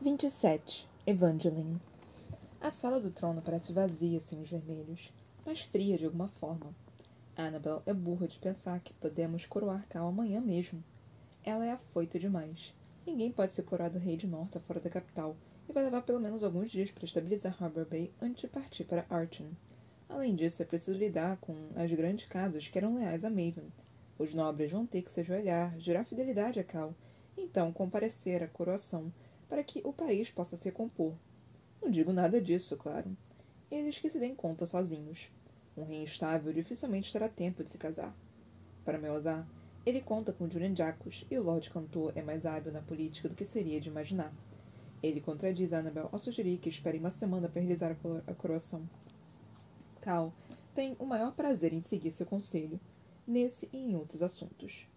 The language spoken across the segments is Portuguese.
27. Evangeline. A sala do trono parece vazia sem os vermelhos, mas fria de alguma forma. Annabel é burra de pensar que podemos coroar Cal amanhã mesmo. Ela é afoita demais. Ninguém pode ser coroado rei de Norta fora da capital, e vai levar pelo menos alguns dias para estabilizar Harbour Bay antes de partir para Archon. Além disso, é preciso lidar com as grandes casas que eram leais a Maven. Os nobres vão ter que se ajoelhar, jurar fidelidade a Cal, então comparecer à coroação para que o país possa se recompor. Não digo nada disso, claro. Eles que se deem conta sozinhos. Um rei estável dificilmente terá tempo de se casar. Para meu azar, ele conta com Julian Jacques e o Lord Cantor é mais hábil na política do que seria de imaginar. Ele contradiz Annabel ao sugerir que espere uma semana para realizar a coroação. Cal tem o maior prazer em seguir seu conselho, nesse e em outros assuntos.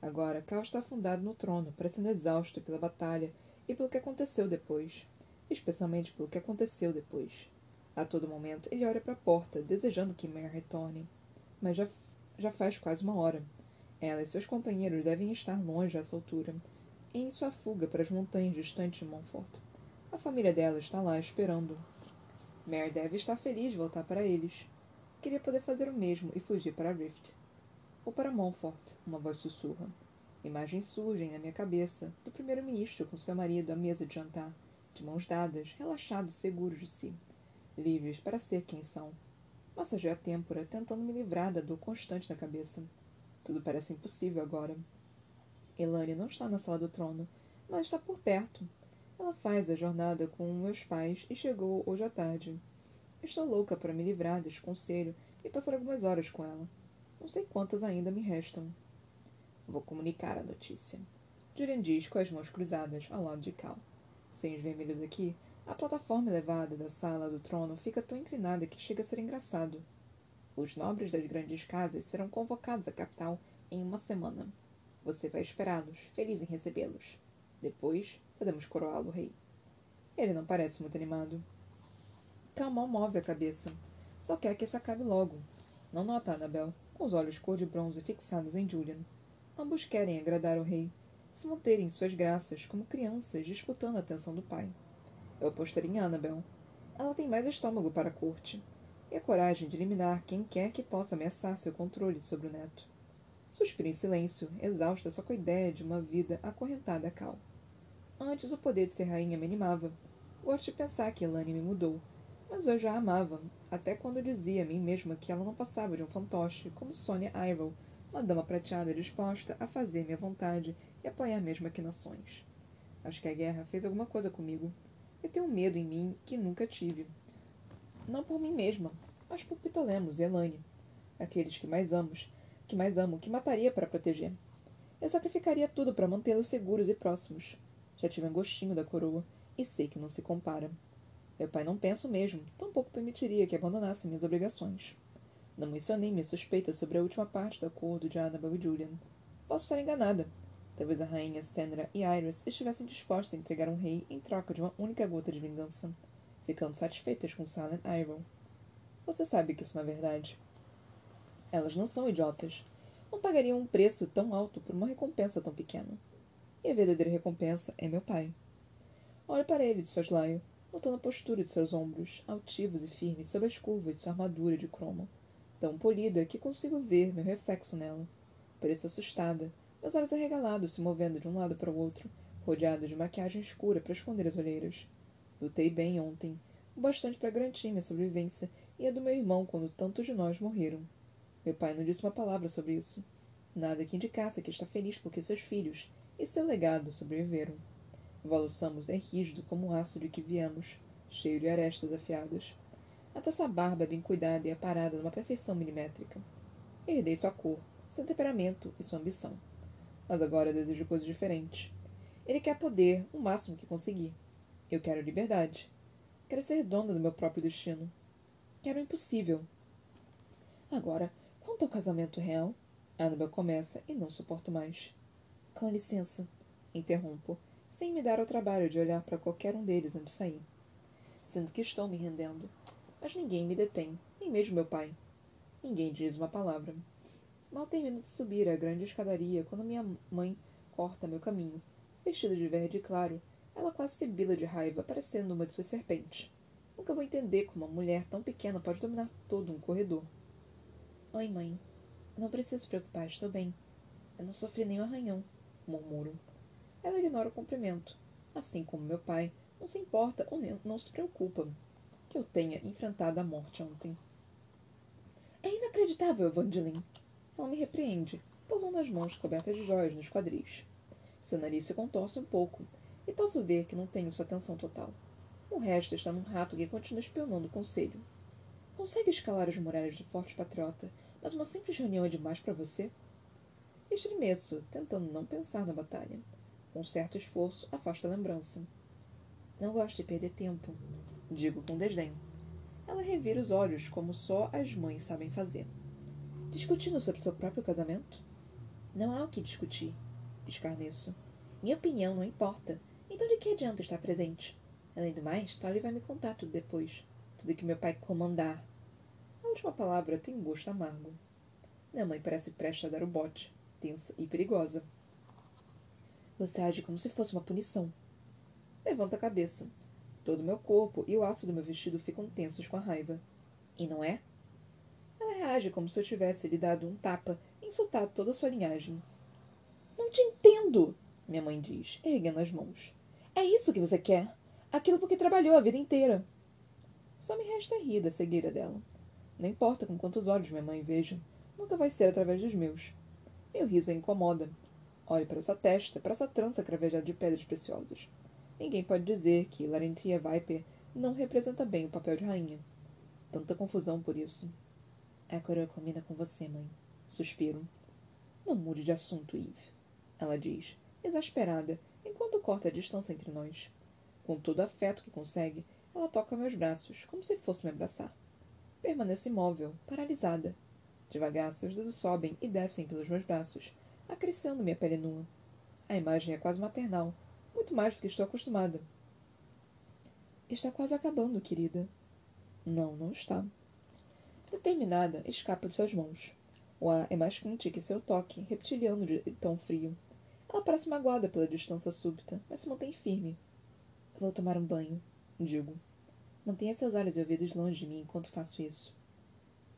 Agora, Cal está afundado no trono, parecendo exausto pela batalha e pelo que aconteceu depois. Especialmente pelo que aconteceu depois. A todo momento ele olha para a porta, desejando que Mare retorne. Mas já, já faz quase uma hora. Ela e seus companheiros devem estar longe a essa altura, em sua fuga para as montanhas distantes de Montfort. A família dela está lá esperando. Mare deve estar feliz de voltar para eles. Queria poder fazer o mesmo e fugir para Rift. Ou para Montfort, uma voz sussurra. Imagens surgem na minha cabeça do primeiro-ministro com seu marido à mesa de jantar, de mãos dadas, relaxados, seguros de si, livres para ser quem são. Massageio a têmpora, tentando me livrar da dor constante na cabeça. Tudo parece impossível agora. Elane não está na sala do trono, mas está por perto. Ela faz a jornada com meus pais e chegou hoje à tarde. Estou louca para me livrar deste conselho e passar algumas horas com ela. Não sei quantas ainda me restam. Vou comunicar a notícia. Julian diz com as mãos cruzadas ao lado de Cal. Sem os vermelhos aqui, a plataforma elevada da sala do trono fica tão inclinada que chega a ser engraçado. Os nobres das grandes casas serão convocados à capital em uma semana. Você vai esperá-los, feliz em recebê-los. Depois, podemos coroá-lo rei. Ele não parece muito animado. Cal mal move a cabeça. Só quer que isso acabe logo. Não nota, Annabel, com os olhos cor de bronze fixados em Julian. Ambos querem agradar ao rei, se manterem suas graças como crianças disputando a atenção do pai. Eu apostaria em Annabel. Ela tem mais estômago para a corte e a coragem de eliminar quem quer que possa ameaçar seu controle sobre o neto. Suspiro em silêncio, exausta só com a ideia de uma vida acorrentada a Cal. Antes o poder de ser rainha me animava. Gosto de pensar que Elane me mudou, mas eu já a amava, até quando dizia a mim mesma que ela não passava de um fantoche, como Sonia Iroh, uma dama prateada disposta a fazer minha vontade e apoiar minhas maquinações. Acho que a guerra fez alguma coisa comigo. Eu tenho um medo em mim que nunca tive. Não por mim mesma, mas por Pitolemos e Elane. Aqueles que mais amo, que mais amo, que mataria para proteger. Eu sacrificaria tudo para mantê-los seguros e próximos. Já tive um gostinho da coroa e sei que não se compara. Meu pai não pensa o mesmo, tampouco permitiria que abandonasse minhas obrigações. Não mencionei minha suspeita sobre a última parte do acordo de Annabel e Julian. Posso estar enganada. Talvez a rainha Sandra e Iris estivessem dispostas a entregar um rei em troca de uma única gota de vingança, ficando satisfeitas com Silent Iron. Você sabe que isso não é verdade. Elas não são idiotas. Não pagariam um preço tão alto por uma recompensa tão pequena. E a verdadeira recompensa é meu pai. Olhe para ele de soslaio, notando a postura de seus ombros, altivos e firmes sob as curvas de sua armadura de cromo tão polida que consigo ver meu reflexo nela. Pareço assustada, meus olhos arregalados se movendo de um lado para o outro, rodeado de maquiagem escura para esconder as olheiras. Lutei bem ontem, o bastante para garantir minha sobrevivência e a do meu irmão quando tantos de nós morreram. Meu pai não disse uma palavra sobre isso. Nada que indicasse que está feliz porque seus filhos e seu legado sobreviveram. Valuçamos é rígido como o aço de que viemos, cheio de arestas afiadas. Até sua barba é bem cuidada e aparada numa perfeição milimétrica. Herdei sua cor, seu temperamento e sua ambição. Mas agora desejo coisas diferentes. Ele quer poder, o máximo que conseguir. Eu quero liberdade. Quero ser dona do meu próprio destino. Quero o impossível. Agora, quanto ao casamento real? Annabel começa e não suporto mais. Com licença, interrompo, sem me dar ao trabalho de olhar para qualquer um deles antes de sair. Sinto que estou me rendendo. Mas ninguém me detém, nem mesmo meu pai. Ninguém diz uma palavra. Mal termino de subir a grande escadaria quando minha mãe corta meu caminho, vestida de verde claro, Ela quase sibila de raiva, parecendo uma de suas serpentes. Nunca vou entender como uma mulher tão pequena pode dominar todo um corredor. Oi, mãe. Não precisa se preocupar, estou bem. Eu não sofri nenhum arranhão, murmuro. Ela ignora o cumprimento. Assim como meu pai, não se importa ou não se preocupa que eu tenha enfrentado a morte ontem. É inacreditável, Evangeline. Ela me repreende, pousando as mãos cobertas de joias nos quadris. Seu nariz se contorce um pouco, e posso ver que não tenho sua atenção total. O resto está num rato que continua espionando o conselho. Consegue escalar as muralhas de Forte Patriota, mas uma simples reunião é demais para você? Estremeço, tentando não pensar na batalha. Com certo esforço, afasta a lembrança. Não gosto de perder tempo, digo com desdém. Ela revira os olhos como só as mães sabem fazer. Discutindo sobre seu próprio casamento? Não há o que discutir, escarneço. Minha opinião não importa. Então de que adianta estar presente? Além do mais, Tolly vai me contar tudo depois. Tudo que meu pai comandar. A última palavra tem gosto amargo. Minha mãe parece prestes a dar o bote, tensa e perigosa. Você age como se fosse uma punição. Levanta a cabeça. Todo o meu corpo e o aço do meu vestido ficam tensos com a raiva. E não é? Ela reage como se eu tivesse lhe dado um tapa e insultado toda a sua linhagem. Não te entendo, minha mãe diz, erguendo as mãos. É isso que você quer? Aquilo porque trabalhou a vida inteira. Só me resta rir da cegueira dela. Não importa com quantos olhos minha mãe veja, nunca vai ser através dos meus. Meu riso a incomoda. Olhe para sua testa, para sua trança cravejada de pedras preciosas. Ninguém pode dizer que Larentia Viper não representa bem o papel de rainha. Tanta confusão por isso. A coroa combina com você, mãe. Suspiro. Não mude de assunto, Eve. Ela diz, exasperada, enquanto corta a distância entre nós. Com todo afeto que consegue, ela toca meus braços, como se fosse me abraçar. Permaneço imóvel, paralisada. Devagar, seus dedos sobem e descem pelos meus braços, acariciando minha pele nua. A imagem é quase maternal, muito mais do que estou acostumada. Está quase acabando, querida. Não, não está. Determinada, escapa de suas mãos. O ar é mais quente que seu toque, reptiliano de tão frio. Ela parece magoada pela distância súbita, mas se mantém firme. Vou tomar um banho, digo. Mantenha seus olhos e ouvidos longe de mim enquanto faço isso.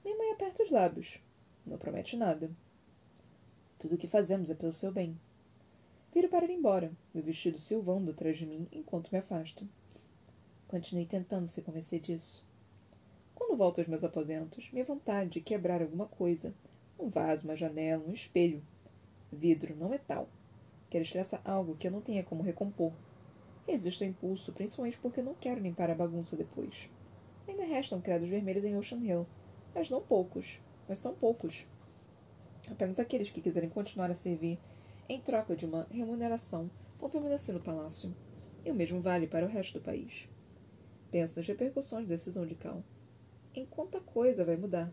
Minha mãe aperta os lábios. Não promete nada. Tudo o que fazemos é pelo seu bem. Viro para ir embora, meu vestido silvando atrás de mim enquanto me afasto. Continue tentando se convencer disso. Quando volto aos meus aposentos, minha vontade é quebrar alguma coisa. Um vaso, uma janela, um espelho. Vidro, não metal. Quero estressar algo que eu não tenha como recompor. Resisto ao impulso, principalmente porque não quero limpar a bagunça depois. Ainda restam credos vermelhos em Ocean Hill, mas não poucos. Mas são poucos. Apenas aqueles que quiserem continuar a servir em troca de uma remuneração por permanecer no palácio. E o mesmo vale para o resto do país. Penso nas repercussões da decisão de Cal. Em quanta coisa vai mudar.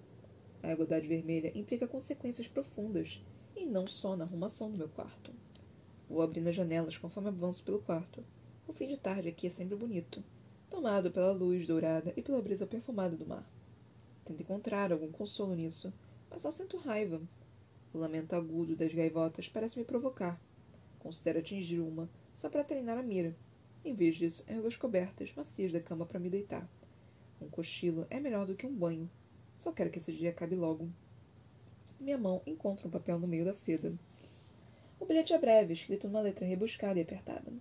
A igualdade vermelha implica consequências profundas, e não só na arrumação do meu quarto. Vou abrindo as janelas conforme avanço pelo quarto. O fim de tarde aqui é sempre bonito, tomado pela luz dourada e pela brisa perfumada do mar. Tento encontrar algum consolo nisso, mas só sinto raiva o lamento agudo das gaivotas parece me provocar. Considero atingir uma, só para treinar a mira. Em vez disso, ergo as cobertas macias da cama para me deitar. Um cochilo é melhor do que um banho. Só quero que esse dia acabe logo. Minha mão encontra um papel no meio da seda. O bilhete é breve, escrito numa letra rebuscada e apertada.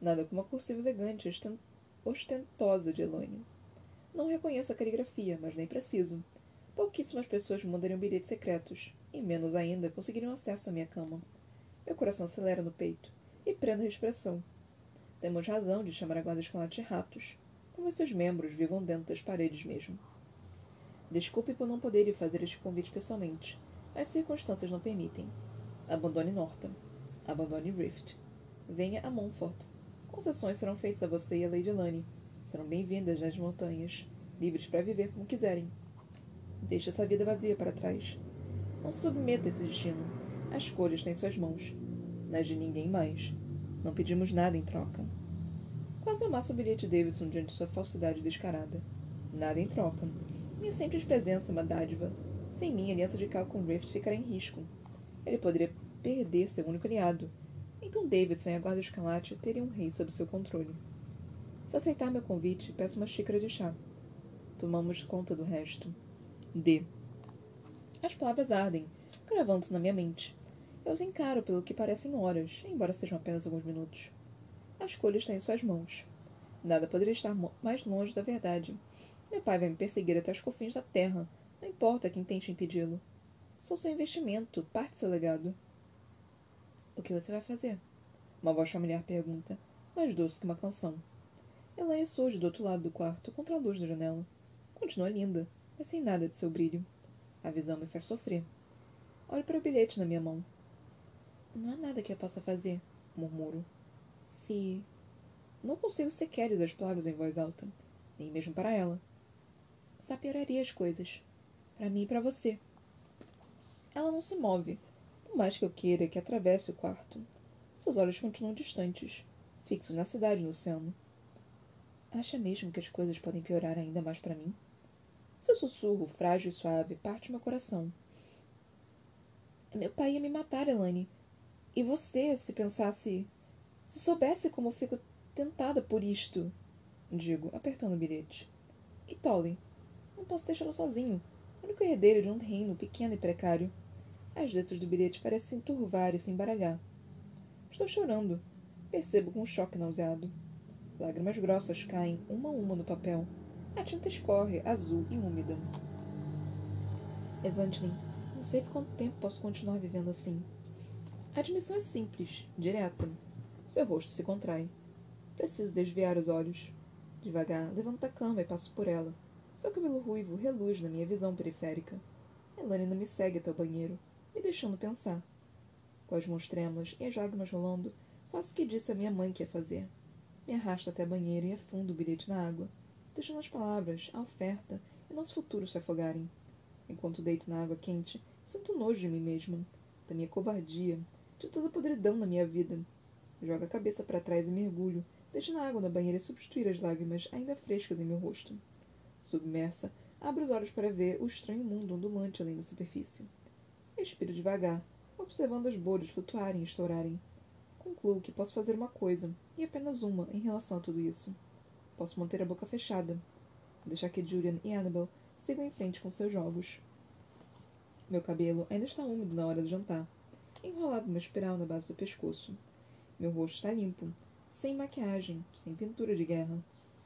Nada como a cursiva elegante e ostentosa de Elaine. Não reconheço a caligrafia, mas nem preciso. Pouquíssimas pessoas mandariam bilhetes secretos, e menos ainda conseguiriam acesso à minha cama. Meu coração acelera no peito, e prendo a respiração. Temos razão de chamar a guarda escarlate de ratos. Talvez seus membros vivam dentro das paredes mesmo. Desculpe por não poder ir fazer este convite pessoalmente. As circunstâncias não permitem. Abandone Norton. Abandone Rift. Venha a Montfort. Concessões serão feitas a você e a Lady Lane. Serão bem-vindas nas montanhas, livres para viver como quiserem. Deixe essa vida vazia para trás. Não se submeta a esse destino. A escolha está em suas mãos. É de ninguém mais. Não pedimos nada em troca. Quase amasso o bilhete Davidson diante de sua falsidade descarada. Nada em troca. Minha simples presença é uma dádiva. Sem mim, a aliança de Cal com Rift ficará em risco. Ele poderia perder seu único aliado. Então Davidson e a guarda escalate teriam um rei sob seu controle. Se aceitar meu convite, peço uma xícara de chá. Tomamos conta do resto. D. As palavras ardem, gravando-se na minha mente. Eu os encaro pelo que parecem horas, embora sejam apenas alguns minutos. A escolha está em suas mãos. Nada poderia estar mais longe da verdade. Meu pai vai me perseguir até os confins da terra. Não importa quem tente impedi-lo. Sou seu investimento, parte seu legado. O que você vai fazer? Uma voz familiar pergunta, mais doce que uma canção. Elaine surge do outro lado do quarto, contra a luz da janela. Continua linda, mas sem nada de seu brilho. A visão me faz sofrer. Olho para o bilhete na minha mão. Não há nada que eu possa fazer, murmuro. Se. Não consigo sequer usar as palavras em voz alta, nem mesmo para ela. Só pioraria as coisas. Para mim e para você. Ela não se move, por mais que eu queira que atravesse o quarto. Seus olhos continuam distantes, fixos na cidade no oceano. Acha mesmo que as coisas podem piorar ainda mais para mim? Seu sussurro, frágil e suave, parte meu coração. Meu pai ia me matar, Elane. E você, se pensasse. Se soubesse como fico tentada por isto. Digo, apertando o bilhete. E Tolly? Não posso deixá-lo sozinho. O único herdeiro de um reino pequeno e precário. As letras do bilhete parecem turvar e se embaralhar. Estou chorando. Percebo com um choque nauseado. Lágrimas grossas caem uma a uma no papel. A tinta escorre, azul e úmida. Evangeline, não sei por quanto tempo posso continuar vivendo assim. A admissão é simples, direta. Seu rosto se contrai. Preciso desviar os olhos. Devagar, levanto da cama e passo por ela. Seu cabelo ruivo reluz na minha visão periférica. Elane não me segue até o banheiro, me deixando pensar. Com as mãos trêmulas e as lágrimas rolando, faço o que disse a minha mãe que ia fazer. Me arrasto até a banheira e afundo o bilhete na água, deixando as palavras, a oferta e nosso futuro se afogarem. Enquanto deito na água quente, sinto nojo de mim mesma, da minha covardia, de toda a podridão na minha vida. Jogo a cabeça para trás e mergulho, deixando a água na banheira substituir as lágrimas ainda frescas em meu rosto. Submersa, abro os olhos para ver o estranho mundo ondulante além da superfície. Respiro devagar, observando as bolhas flutuarem e estourarem. Concluo que posso fazer uma coisa, e apenas uma, em relação a tudo isso. Posso manter a boca fechada. Deixar que Julian e Annabel sigam em frente com seus jogos. Meu cabelo ainda está úmido na hora do jantar, enrolado numa espiral na base do pescoço. Meu rosto está limpo, sem maquiagem, sem pintura de guerra.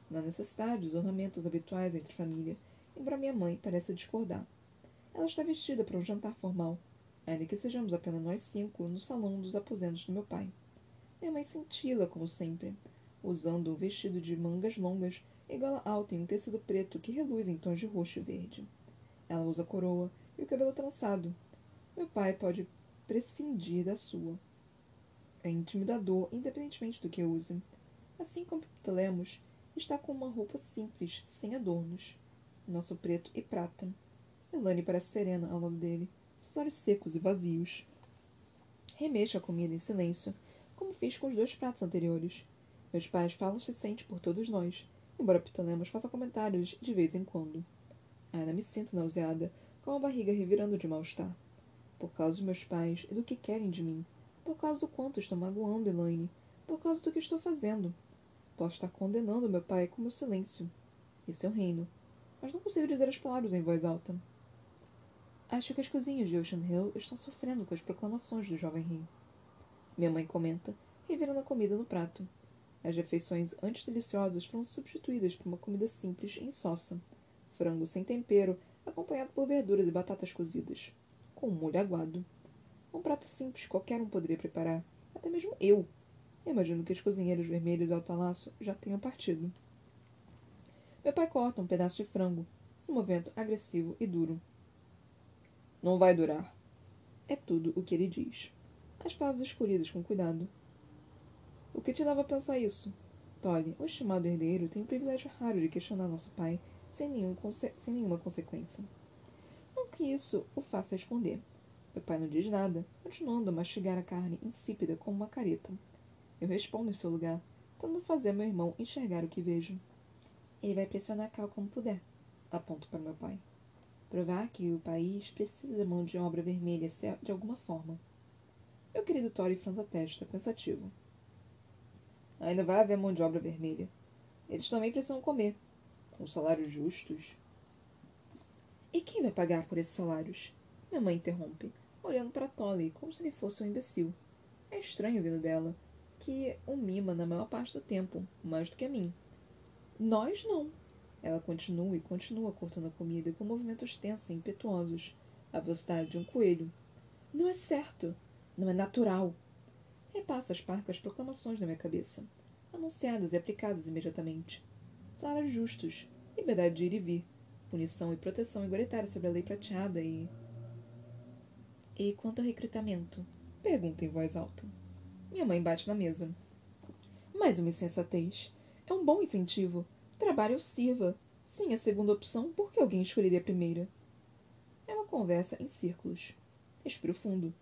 Na necessidade dos ornamentos habituais entre família, embora minha mãe pareça discordar. Ela está vestida para um jantar formal, ainda que sejamos apenas nós cinco no salão dos aposentos do meu pai. Minha mãe cintila, como sempre, usando um vestido de mangas longas e gola alta em um tecido preto que reluz em tons de roxo e verde. Ela usa coroa e o cabelo trançado. Meu pai pode prescindir da sua. É intimidador, independentemente do que use. Assim como Ptolemos, está com uma roupa simples, sem adornos. Nosso preto e prata. Elane parece serena ao lado dele, seus olhos secos e vazios. Remexo a comida em silêncio, como fiz com os dois pratos anteriores. Meus pais falam o suficiente por todos nós, embora Ptolemos faça comentários de vez em quando. Ainda me sinto nauseada, com a barriga revirando de mal-estar. Por causa dos meus pais e do que querem de mim. Por causa do quanto estou magoando Elaine. Por causa do que estou fazendo. Posso estar condenando meu pai com meu silêncio. Esse é o reino. Mas não consigo dizer as palavras em voz alta. Acho que as cozinhas de Ocean Hill estão sofrendo com as proclamações do jovem rei. Minha mãe comenta, revirando a comida no prato. As refeições antes deliciosas foram substituídas por uma comida simples e insossa. Frango sem tempero, acompanhado por verduras e batatas cozidas. Com um molho aguado. Um prato simples qualquer um poderia preparar, até mesmo eu. Imagino que os cozinheiros vermelhos do palácio já tenham partido. Meu pai corta um pedaço de frango, seu movimento agressivo e duro. Não vai durar. É tudo o que ele diz as palavras escolhidas com cuidado. O que te leva a pensar isso? Tolly, o estimado herdeiro, tem o privilégio raro de questionar nosso pai sem, nenhum sem nenhuma consequência. Não que isso o faça responder. Meu pai não diz nada, continuando a mastigar a carne insípida como uma careta. Eu respondo em seu lugar, tentando fazer meu irmão enxergar o que vejo. Ele vai pressionar Cal como puder, aponto para meu pai. Provar que o país precisa da mão de obra vermelha de alguma forma. Meu querido Tory franza a testa, pensativo. Ainda vai haver mão de obra vermelha. Eles também precisam comer. Com salários justos. E quem vai pagar por esses salários? Minha mãe interrompe, olhando para Tolly como se ele fosse um imbecil. É estranho vindo dela, que o mima na maior parte do tempo, mais do que a mim. Nós não. Ela continua e continua cortando a comida com movimentos tensos e impetuosos, à velocidade de um coelho. Não é certo. Não é natural. Repassa as parcas proclamações na minha cabeça, anunciadas e aplicadas imediatamente. Salários justos, liberdade de ir e vir, punição e proteção igualitária sobre a lei prateada e. E quanto ao recrutamento? Pergunta em voz alta. Minha mãe bate na mesa. Mais uma insensatez. É um bom incentivo. Trabalho sirva. Sim, a segunda opção, por que alguém escolheria a primeira? É uma conversa em círculos. Respiro fundo.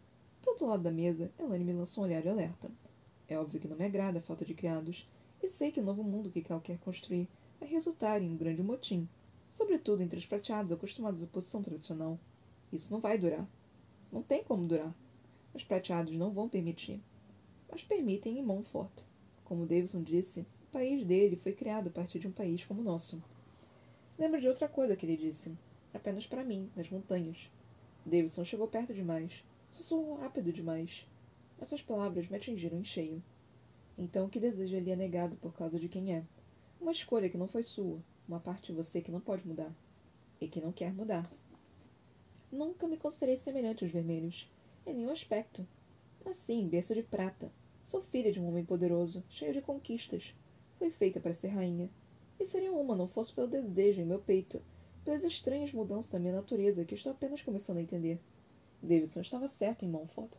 Do outro lado da mesa, Elaine me lança um olhar de alerta. É óbvio que não me agrada a falta de criados, e sei que o novo mundo que Cal quer construir vai resultar em um grande motim, sobretudo entre os prateados acostumados à posição tradicional. Isso não vai durar. Não tem como durar. Os prateados não vão permitir. Mas permitem em Montfort. Como Davidson disse, o país dele foi criado a partir de um país como o nosso. Lembro de outra coisa que ele disse. Apenas para mim, nas montanhas. Davidson chegou perto demais. Sussurrou rápido demais. Essas palavras me atingiram em cheio. Então que deseja lhe é negado por causa de quem é. Uma escolha que não foi sua. Uma parte de você que não pode mudar. E que não quer mudar. Nunca me considerei semelhante aos vermelhos. Em nenhum aspecto. Nasci em berço de prata. Sou filha de um homem poderoso, cheio de conquistas. Fui feita para ser rainha. E seria uma, não fosse pelo desejo em meu peito, pelas estranhas mudanças da minha natureza que estou apenas começando a entender. Davidson estava certo em Montfort.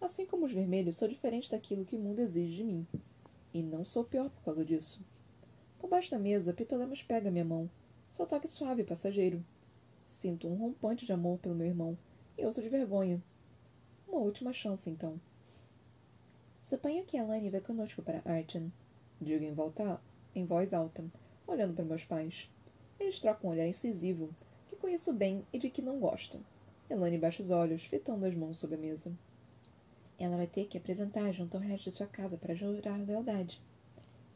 Assim como os vermelhos, sou diferente daquilo que o mundo exige de mim. E não sou pior por causa disso. Por baixo da mesa, Pitolemos pega minha mão. Seu toque suave e passageiro. Sinto um rompante de amor pelo meu irmão e outro de vergonha. Uma última chance, então. Suponho que Elaine vai conosco para Arton. Digo em, volta, em voz alta, olhando para meus pais. Eles trocam um olhar incisivo, que conheço bem e de que não gosto. Elaine baixa os olhos, fitando as mãos sob a mesa. Ela vai ter que apresentar junto ao resto de sua casa para jurar lealdade.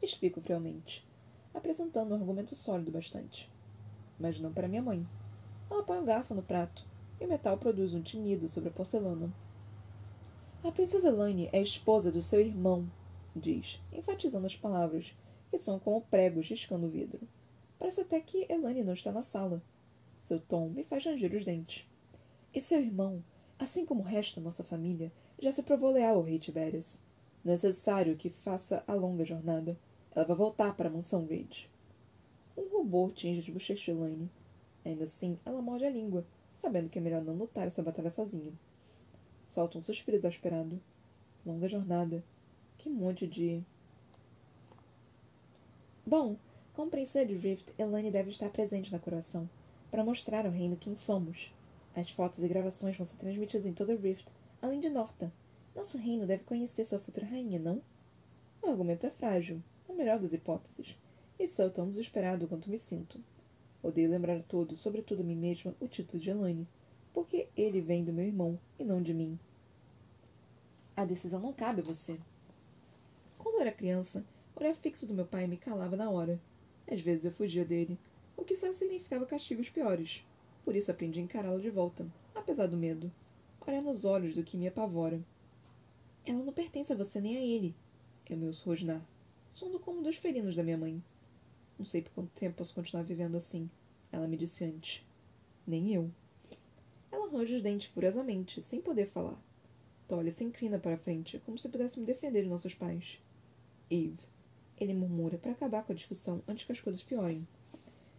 Explico friamente, apresentando um argumento sólido bastante. Mas não para minha mãe. Ela põe um garfo no prato, e o metal produz um tinido sobre a porcelana. A princesa Elaine é esposa do seu irmão, diz, enfatizando as palavras, que são como pregos riscando o vidro. Parece até que Elaine não está na sala. Seu tom me faz ranger os dentes. E seu irmão, assim como o resto da nossa família, já se provou leal ao rei Tiberius. Não é necessário que faça a longa jornada. Ela vai voltar para a mansão Ridge. Um rubor tinge de bochecha Elaine. Ainda assim, ela morde a língua, sabendo que é melhor não lutar essa batalha sozinha. Solta um suspiro exasperado. Longa jornada. Que monte de. Bom, como princesa de Rift, Elaine deve estar presente na coroação, para mostrar ao reino quem somos. As fotos e gravações vão ser transmitidas em toda Rift, além de Norta. Nosso reino deve conhecer sua futura rainha, não? O argumento é frágil, a melhor das hipóteses, e sou tão desesperado quanto me sinto. Odeio lembrar a todos, sobretudo a mim mesma, o título de Elaine, porque ele vem do meu irmão e não de mim. A decisão não cabe a você. Quando era criança, o olhar fixo do meu pai me calava na hora. Às vezes eu fugia dele, o que só significava castigos piores. Por isso aprendi a encará-lo de volta, apesar do medo. Olhar nos olhos do que me apavora. Ela não pertence a você nem a ele. Eu me ouço rosnar, sondo como dos felinos da minha mãe. Não sei por quanto tempo posso continuar vivendo assim, ela me disse antes. Nem eu. Ela range os dentes furiosamente, sem poder falar. Tolly se inclina para a frente, como se pudesse me defender de nossos pais. Eve, ele murmura para acabar com a discussão antes que as coisas piorem.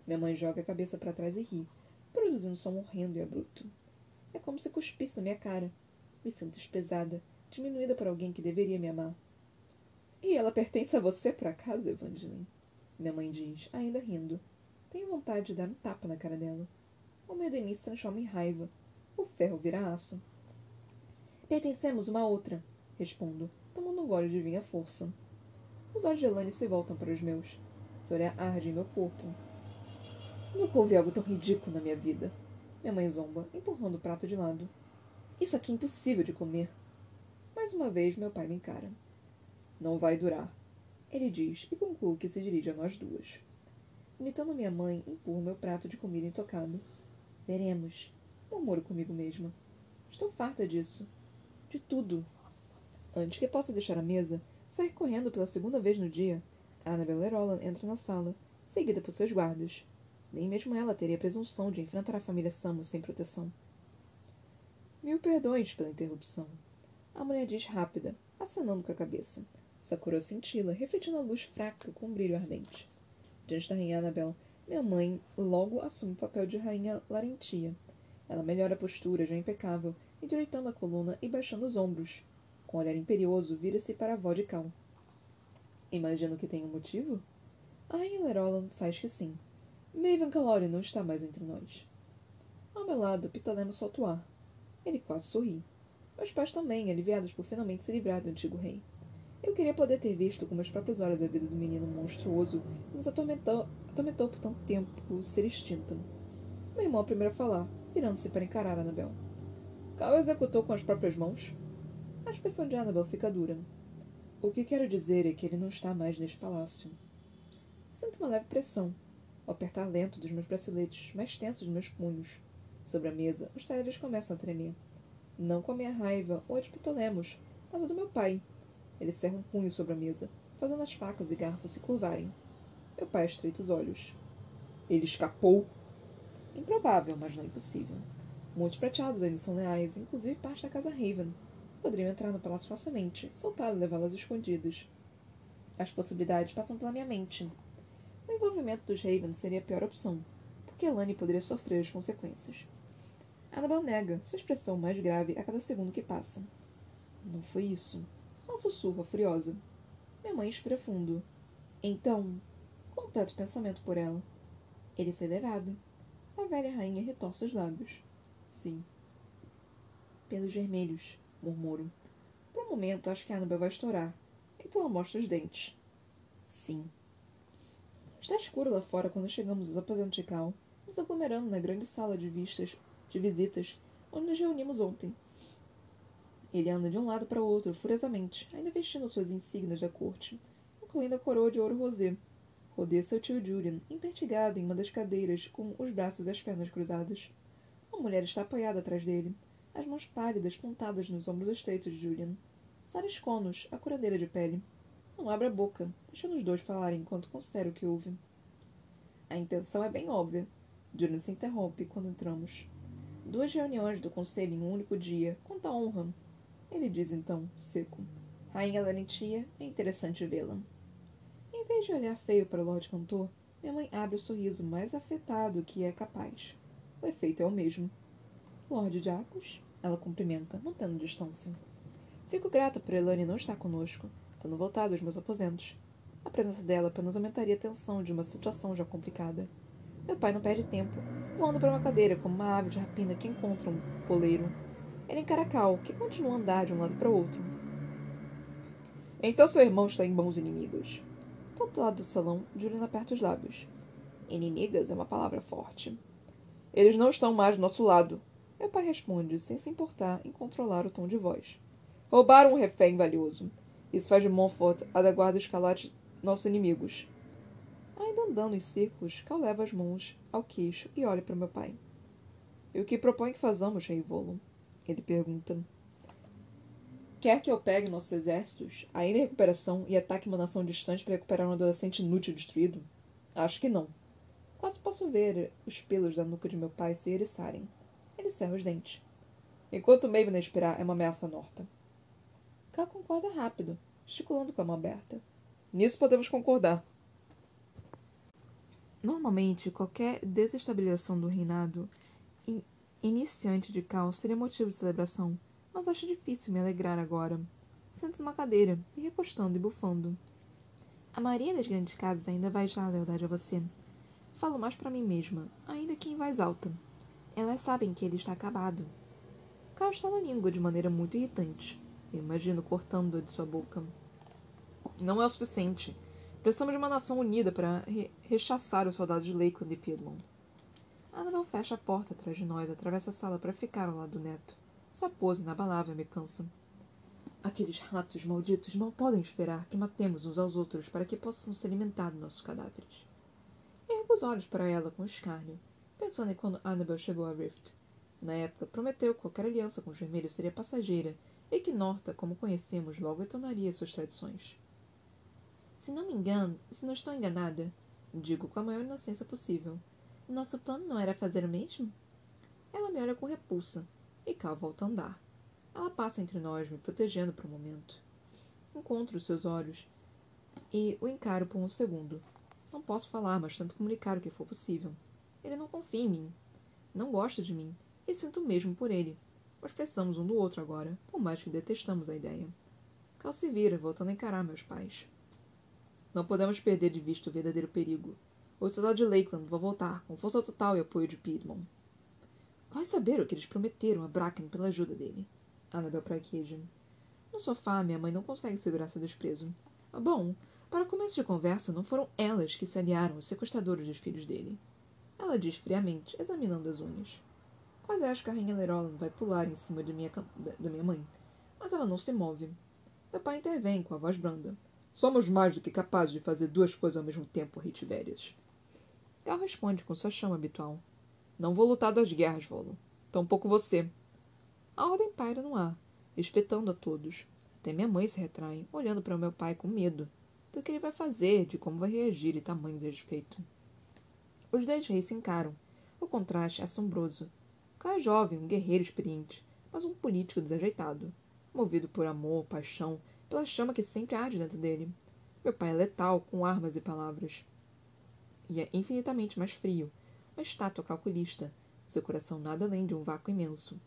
Minha mãe joga a cabeça para trás e ri, produzindo um som horrendo e abrupto. É como se cuspisse na minha cara. Me sinto espesada, diminuída por alguém que deveria me amar. E ela pertence a você, por acaso, Evangeline? Minha mãe diz, ainda rindo. Tenho vontade de dar um tapa na cara dela. O medo em mim se transforma em raiva. O ferro vira aço. Pertencemos uma a outra, respondo, tomando um gole de vinho à força. Os olhos de Elane se voltam para os meus. Seu olhar arde em meu corpo. Nunca houve algo tão ridículo na minha vida. Minha mãe zomba, empurrando o prato de lado. Isso aqui é impossível de comer. Mais uma vez, meu pai me encara. Não vai durar. Ele diz e conclui que se dirige a nós duas. Imitando minha mãe, empurro meu prato de comida intocado. Veremos. Murmuro comigo mesma. Estou farta disso. De tudo. Antes que possa deixar a mesa, sair correndo pela segunda vez no dia, Annabel Roland entra na sala, seguida por seus guardas. Nem mesmo ela teria presunção de enfrentar a família Samus sem proteção. Mil perdões pela interrupção. A mulher diz rápida, acenando com a cabeça. Sakura cintila, refletindo a luz fraca com um brilho ardente. Diante da rainha Annabel, minha mãe logo assume o papel de rainha Larentia. Ela melhora a postura, já impecável, endireitando a coluna e baixando os ombros. Com um olhar imperioso, vira-se para a avó de Cal. Imagino que tem um motivo? A rainha Lerola faz que sim. Maven Calori não está mais entre nós. Ao meu lado, Pitolemo solta o ar. Ele quase sorri. Meus pais também, aliviados por finalmente se livrar do antigo rei. Eu queria poder ter visto com meus próprios olhos a vida do menino monstruoso que nos atormentou, atormentou por tanto tempo ser extinta. Meu irmão é o primeiro a falar, virando-se para encarar Annabel. Cal executou com as próprias mãos? A expressão de Annabel fica dura. O que quero dizer é que ele não está mais neste palácio. Sinto uma leve pressão, ao apertar lento dos meus braceletes, mais tensos dos meus punhos. Sobre a mesa, os talheres começam a tremer. Não com a minha raiva ou a de Ptolemos, mas a do meu pai, ele cerra um punho sobre a mesa, fazendo as facas e garfos se curvarem. Meu pai estreita os olhos. Ele escapou? Improvável, mas não impossível. Muitos prateados ainda são leais, inclusive parte da casa Raven. Poderiam entrar no palácio facilmente, soltá-lo e levá-las escondidas. As possibilidades passam pela minha mente. O envolvimento dos Raven seria a pior opção, porque Elane poderia sofrer as consequências. Annabel nega, sua expressão mais grave a cada segundo que passa. Não foi isso. Ela sussurra, furiosa. Minha mãe expira fundo. Então, completo pensamento por ela. Ele foi levado. A velha rainha retorce os lábios. Sim. Pelos vermelhos, murmuro. Por um momento, acho que Annabel vai estourar. Então ela mostra os dentes. Sim. Está escuro lá fora quando chegamos aos aposentos de Cal, nos aglomerando na grande sala de vistas, de visitas, onde nos reunimos ontem. Ele anda de um lado para o outro, furiosamente, ainda vestindo suas insígnias da corte, incluindo a coroa de ouro rosé. Rodeia seu tio Julian, impertigado em uma das cadeiras, com os braços e as pernas cruzadas. Uma mulher está apoiada atrás dele, as mãos pálidas pontadas nos ombros estreitos de Julian. Sarah Conos, a curadeira de pele. Não abre a boca, deixando os dois falarem enquanto considera o que ouve. A intenção é bem óbvia. Julian se interrompe quando entramos. Duas reuniões do conselho em um único dia. Quanta honra! Ele diz então, seco. Rainha Larentia, é interessante vê-la. Em vez de olhar feio para o Lord Cantor, minha mãe abre o sorriso mais afetado que é capaz. O efeito é o mesmo. Lord Jacos? Ela cumprimenta, mantendo distância. Fico grata por Elane não estar conosco, tendo voltado aos meus aposentos. A presença dela apenas aumentaria a tensão de uma situação já complicada. Meu pai não perde tempo, voando para uma cadeira como uma ave de rapina que encontra um poleiro. Ele encara Cal, que continua a andar de um lado para o outro. Então seu irmão está em mãos inimigas. Do outro lado do salão, Julian aperta os lábios. Inimigas é uma palavra forte. Eles não estão mais do nosso lado. Meu pai responde, sem se importar em controlar o tom de voz. Roubaram um refém valioso. Isso faz de Montfort a da guarda escalate nossos inimigos. Ainda andando em círculos, Cal leva as mãos ao queixo e olha para meu pai. E o que propõe que façamos, Rei Volo? Ele pergunta. Quer que eu pegue nossos exércitos, ainda em recuperação, e ataque uma nação distante para recuperar um adolescente inútil destruído? Acho que não. Quase posso ver os pelos da nuca de meu pai se eriçarem. Ele cerra os dentes. Enquanto Maven esperar, é uma ameaça norta. Ká concorda rápido, gesticulando com a mão aberta. Nisso podemos concordar. Normalmente, qualquer desestabilização do reinado iniciante de caos seria motivo de celebração, mas acho difícil me alegrar agora. Sento numa cadeira, me recostando e bufando. A maioria das grandes casas ainda vai já a lealdade a você. Falo mais para mim mesma, ainda que em voz alta. Elas sabem que ele está acabado. Cal está na língua de maneira muito irritante. Eu imagino cortando-a de sua boca. Não é o suficiente. Precisamos de uma nação unida para re rechaçar os soldados de Lakeland e Piedmont. Annabel fecha a porta atrás de nós, atravessa a sala para ficar ao lado do neto. Essa pose inabalável me cansa. Aqueles ratos malditos mal podem esperar que matemos uns aos outros para que possam se alimentar de nossos cadáveres. Ergo os olhos para ela com escárnio, pensando em quando Annabel chegou a Rift. Na época, prometeu que qualquer aliança com os vermelhos seria passageira e que Norta, como conhecemos, logo retornaria suas tradições. Se não me engano, se não estou enganada, digo com a maior inocência possível, nosso plano não era fazer o mesmo? Ela me olha com repulsa, e Cal volta a andar. Ela passa entre nós, me protegendo por um momento. Encontro os seus olhos e o encaro por um segundo. Não posso falar, mas tento comunicar o que for possível. Ele não confia em mim. Não gosta de mim. E sinto o mesmo por ele. Mas precisamos um do outro agora, por mais que detestamos a ideia. Cal se vira, voltando a encarar meus pais. Não podemos perder de vista o verdadeiro perigo. O soldado de Lakeland vai voltar, com força total e apoio de Piedmont. Vai saber o que eles prometeram a Bracken pela ajuda dele. Annabel praqueja. No sofá, minha mãe não consegue segurar seu desprezo. Ah, bom, para começo de conversa, não foram elas que se aliaram aos sequestradores dos filhos dele. Ela diz friamente, examinando as unhas. Quase acho que a rainha Lerolan vai pular em cima de minha, da, minha mãe. Mas ela não se move. Meu pai intervém com a voz branda. Somos mais do que capazes de fazer duas coisas ao mesmo tempo, Rei Tiberias. Gal responde com sua chama habitual. Não vou lutar das guerras, Volo. Tampouco você. A ordem paira no ar, espetando a todos. Até minha mãe se retrai, olhando para o meu pai com medo do que ele vai fazer, de como vai reagir e tamanho de respeito. Os dez reis se encaram. O contraste é assombroso. É jovem, um guerreiro experiente, mas um político desajeitado, movido por amor, paixão, pela chama que sempre arde dentro dele. Meu pai é letal, com armas e palavras. E é infinitamente mais frio, uma estátua calculista, seu coração nada além de um vácuo imenso,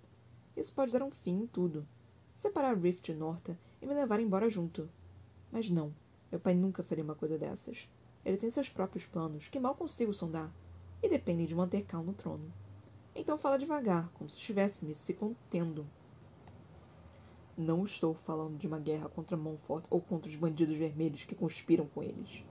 isso pode dar um fim em tudo. Separar Rift de Norta e me levar embora junto. Mas não, meu pai nunca faria uma coisa dessas. Ele tem seus próprios planos, que mal consigo sondar, e dependem de manter Cal no trono. Então fala devagar, como se estivesse se contendo. Não estou falando de uma guerra contra Montfort ou contra os bandidos vermelhos que conspiram com eles.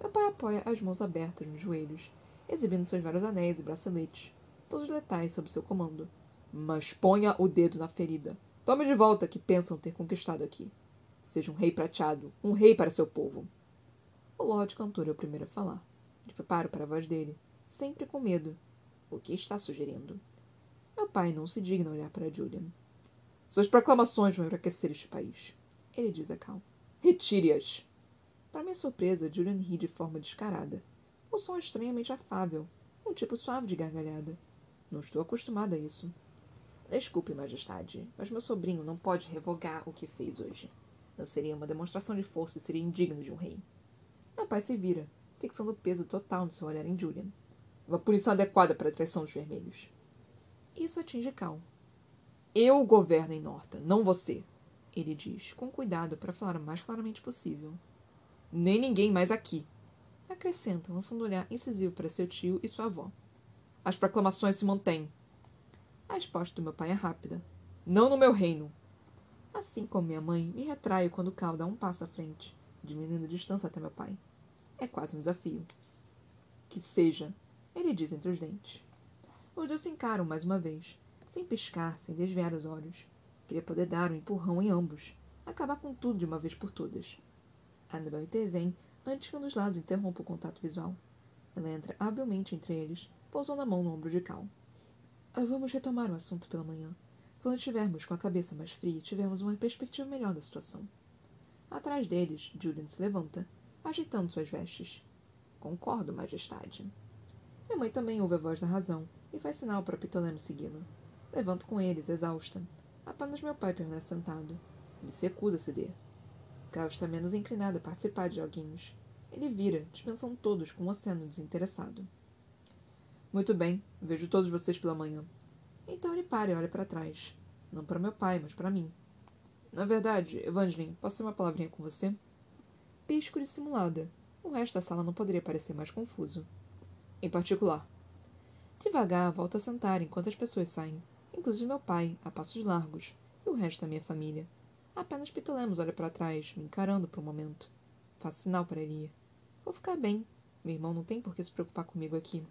Meu pai apoia as mãos abertas nos joelhos, exibindo seus vários anéis e braceletes, todos letais sob seu comando, mas ponha o dedo na ferida. Tome de volta o que pensam ter conquistado aqui. Seja um rei prateado, um rei para seu povo. O Lord Cantor é o primeiro a falar. De preparo para a voz dele, sempre com medo. O que está sugerindo? Meu pai não se digna olhar para Julian. Suas proclamações vão enfraquecer este país. Ele diz a Cal. Retire-as. Para minha surpresa, Julian ri de forma descarada. O som é estranhamente afável, um tipo suave de gargalhada. Não estou acostumada a isso. Desculpe, Majestade, mas meu sobrinho não pode revogar o que fez hoje. Não seria uma demonstração de força e seria indigno de um rei. Meu pai se vira, fixando o peso total no seu olhar em Julian. Uma punição adequada para a traição dos vermelhos. Isso atinge Cal. Eu governo em Norta, não você, ele diz, com cuidado para falar o mais claramente possível. Nem ninguém mais aqui. Acrescenta, lançando um olhar incisivo para seu tio e sua avó. As proclamações se mantêm. A resposta do meu pai é rápida. Não no meu reino. Assim como minha mãe, me retraio quando Cal dá um passo à frente, diminuindo a distância até meu pai. É quase um desafio. Que seja, ele diz entre os dentes. Os dois se encaram mais uma vez, sem piscar, sem desviar os olhos. Queria poder dar um empurrão em ambos, acabar com tudo de uma vez por todas. Annabel intervém antes que um dos lados interrompa o contato visual. Ela entra habilmente entre eles, pousando a mão no ombro de Cal. Ah, vamos retomar o assunto pela manhã. Quando estivermos com a cabeça mais fria e tivermos uma perspectiva melhor da situação. Atrás deles, Julian se levanta, agitando suas vestes. Concordo, majestade. Minha mãe também ouve a voz da razão e faz sinal para Pitolemo segui-la. Levanto com eles, exausta. Apenas meu pai permanece sentado. Ele se recusa a ceder. Cal está menos inclinado a participar de joguinhos. Ele vira, dispensando todos com um aceno desinteressado. Muito bem, vejo todos vocês pela manhã. Então ele para e olha para trás. Não para meu pai, mas para mim. Na verdade, Evangeline, posso ter uma palavrinha com você? Pisco dissimulada. O resto da sala não poderia parecer mais confuso. Em particular. Devagar, volto a sentar enquanto as pessoas saem, inclusive meu pai, a passos largos, e o resto da minha família. Apenas Pitolemos olha para trás, me encarando por um momento. Faço sinal para ele ir. Vou ficar bem. Meu irmão não tem por que se preocupar comigo aqui.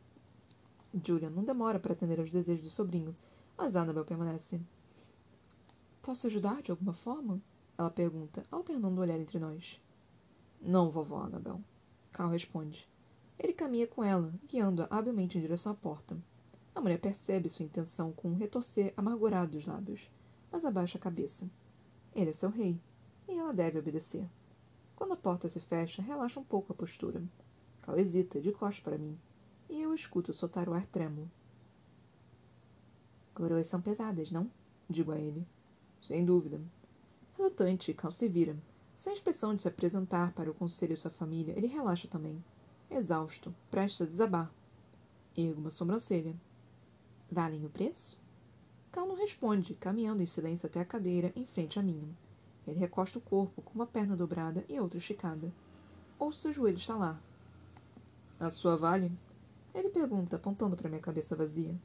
Julian não demora para atender aos desejos do sobrinho, mas Annabel permanece. Posso ajudar de alguma forma? Ela pergunta, alternando o olhar entre nós. Não, vovó Annabel. Cal responde. Ele caminha com ela, guiando-a habilmente em direção à porta. A mulher percebe sua intenção com um retorcer amargurado dos lábios, mas abaixa a cabeça. Ele é seu rei, e ela deve obedecer. Quando a porta se fecha, relaxa um pouco a postura. Cal hesita, de costas para mim, e eu escuto soltar o ar trêmulo. Coroas são pesadas, não? Digo a ele. Sem dúvida. Relutante, Cal se vira. Sem expressão de se apresentar para o conselho de sua família, ele relaxa também. Exausto, prestes a desabar. Ergo uma sobrancelha. Valem o preço? Cal não responde, caminhando em silêncio até a cadeira em frente a mim. Ele recosta o corpo com uma perna dobrada e outra esticada. Ouço seu joelho estalar. A sua vale? Ele pergunta, apontando para minha cabeça vazia.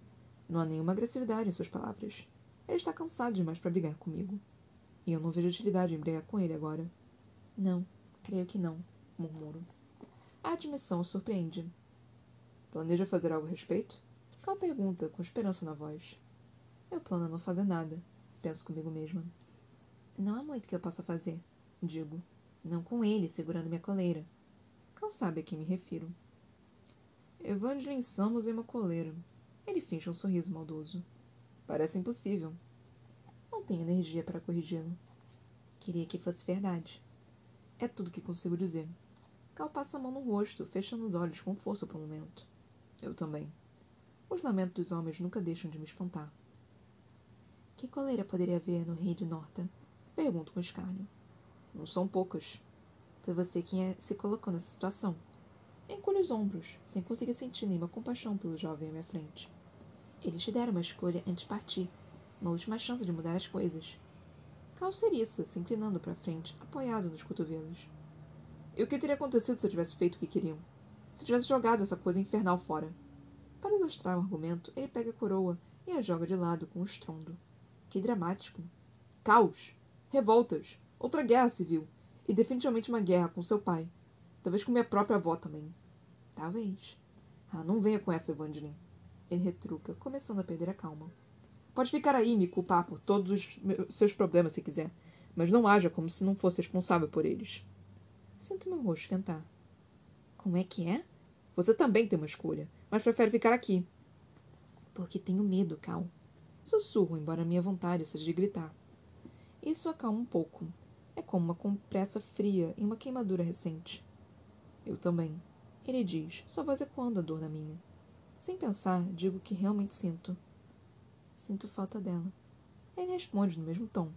Não há nenhuma agressividade em suas palavras. Ele está cansado demais para brigar comigo. E eu não vejo utilidade em brigar com ele agora. Não, creio que não, murmuro. A admissão o surpreende. Planeja fazer algo a respeito? Cal pergunta, com esperança na voz. Eu plano não fazer nada, penso comigo mesma. Não há muito que eu possa fazer, digo. Não com ele segurando minha coleira. Cal sabe a quem me refiro. Evangeline Samos em uma coleira. Ele finge um sorriso maldoso. Parece impossível. Não tenho energia para corrigi-lo. Queria que fosse verdade. É tudo que consigo dizer. Cal passa a mão no rosto, fechando os olhos com força por um momento. Eu também. Os lamentos dos homens nunca deixam de me espantar. Que coleira poderia haver no rei de Norta? Pergunto com escárnio. Não são poucas. Foi você quem é, se colocou nessa situação. Encolho os ombros, sem conseguir sentir nenhuma compaixão pelo jovem à minha frente. Eles te deram uma escolha antes de partir, uma última chance de mudar as coisas. Calceriça, se inclinando para frente, apoiado nos cotovelos. E o que teria acontecido se eu tivesse feito o que queriam? Se tivesse jogado essa coisa infernal fora? Para ilustrar o argumento, ele pega a coroa e a joga de lado com um estrondo. Que dramático. Caos. Revoltas. Outra guerra civil. E definitivamente uma guerra com seu pai. Talvez com minha própria avó também. Talvez. Ah, não venha com essa, Evangeline. Ele retruca, começando a perder a calma. Pode ficar aí e me culpar por todos os seus problemas se quiser, mas não haja como se não fosse responsável por eles. Sinto meu rosto esquentar. Como é que é? Você também tem uma escolha, mas prefere ficar aqui. Porque tenho medo, Cal. Sussurro, embora minha vontade seja de gritar. Isso acalma um pouco. É como uma compressa fria em uma queimadura recente. Eu também. Ele diz, sua voz ecoando a dor na minha. Sem pensar, digo que realmente sinto. Sinto falta dela. Ele responde no mesmo tom.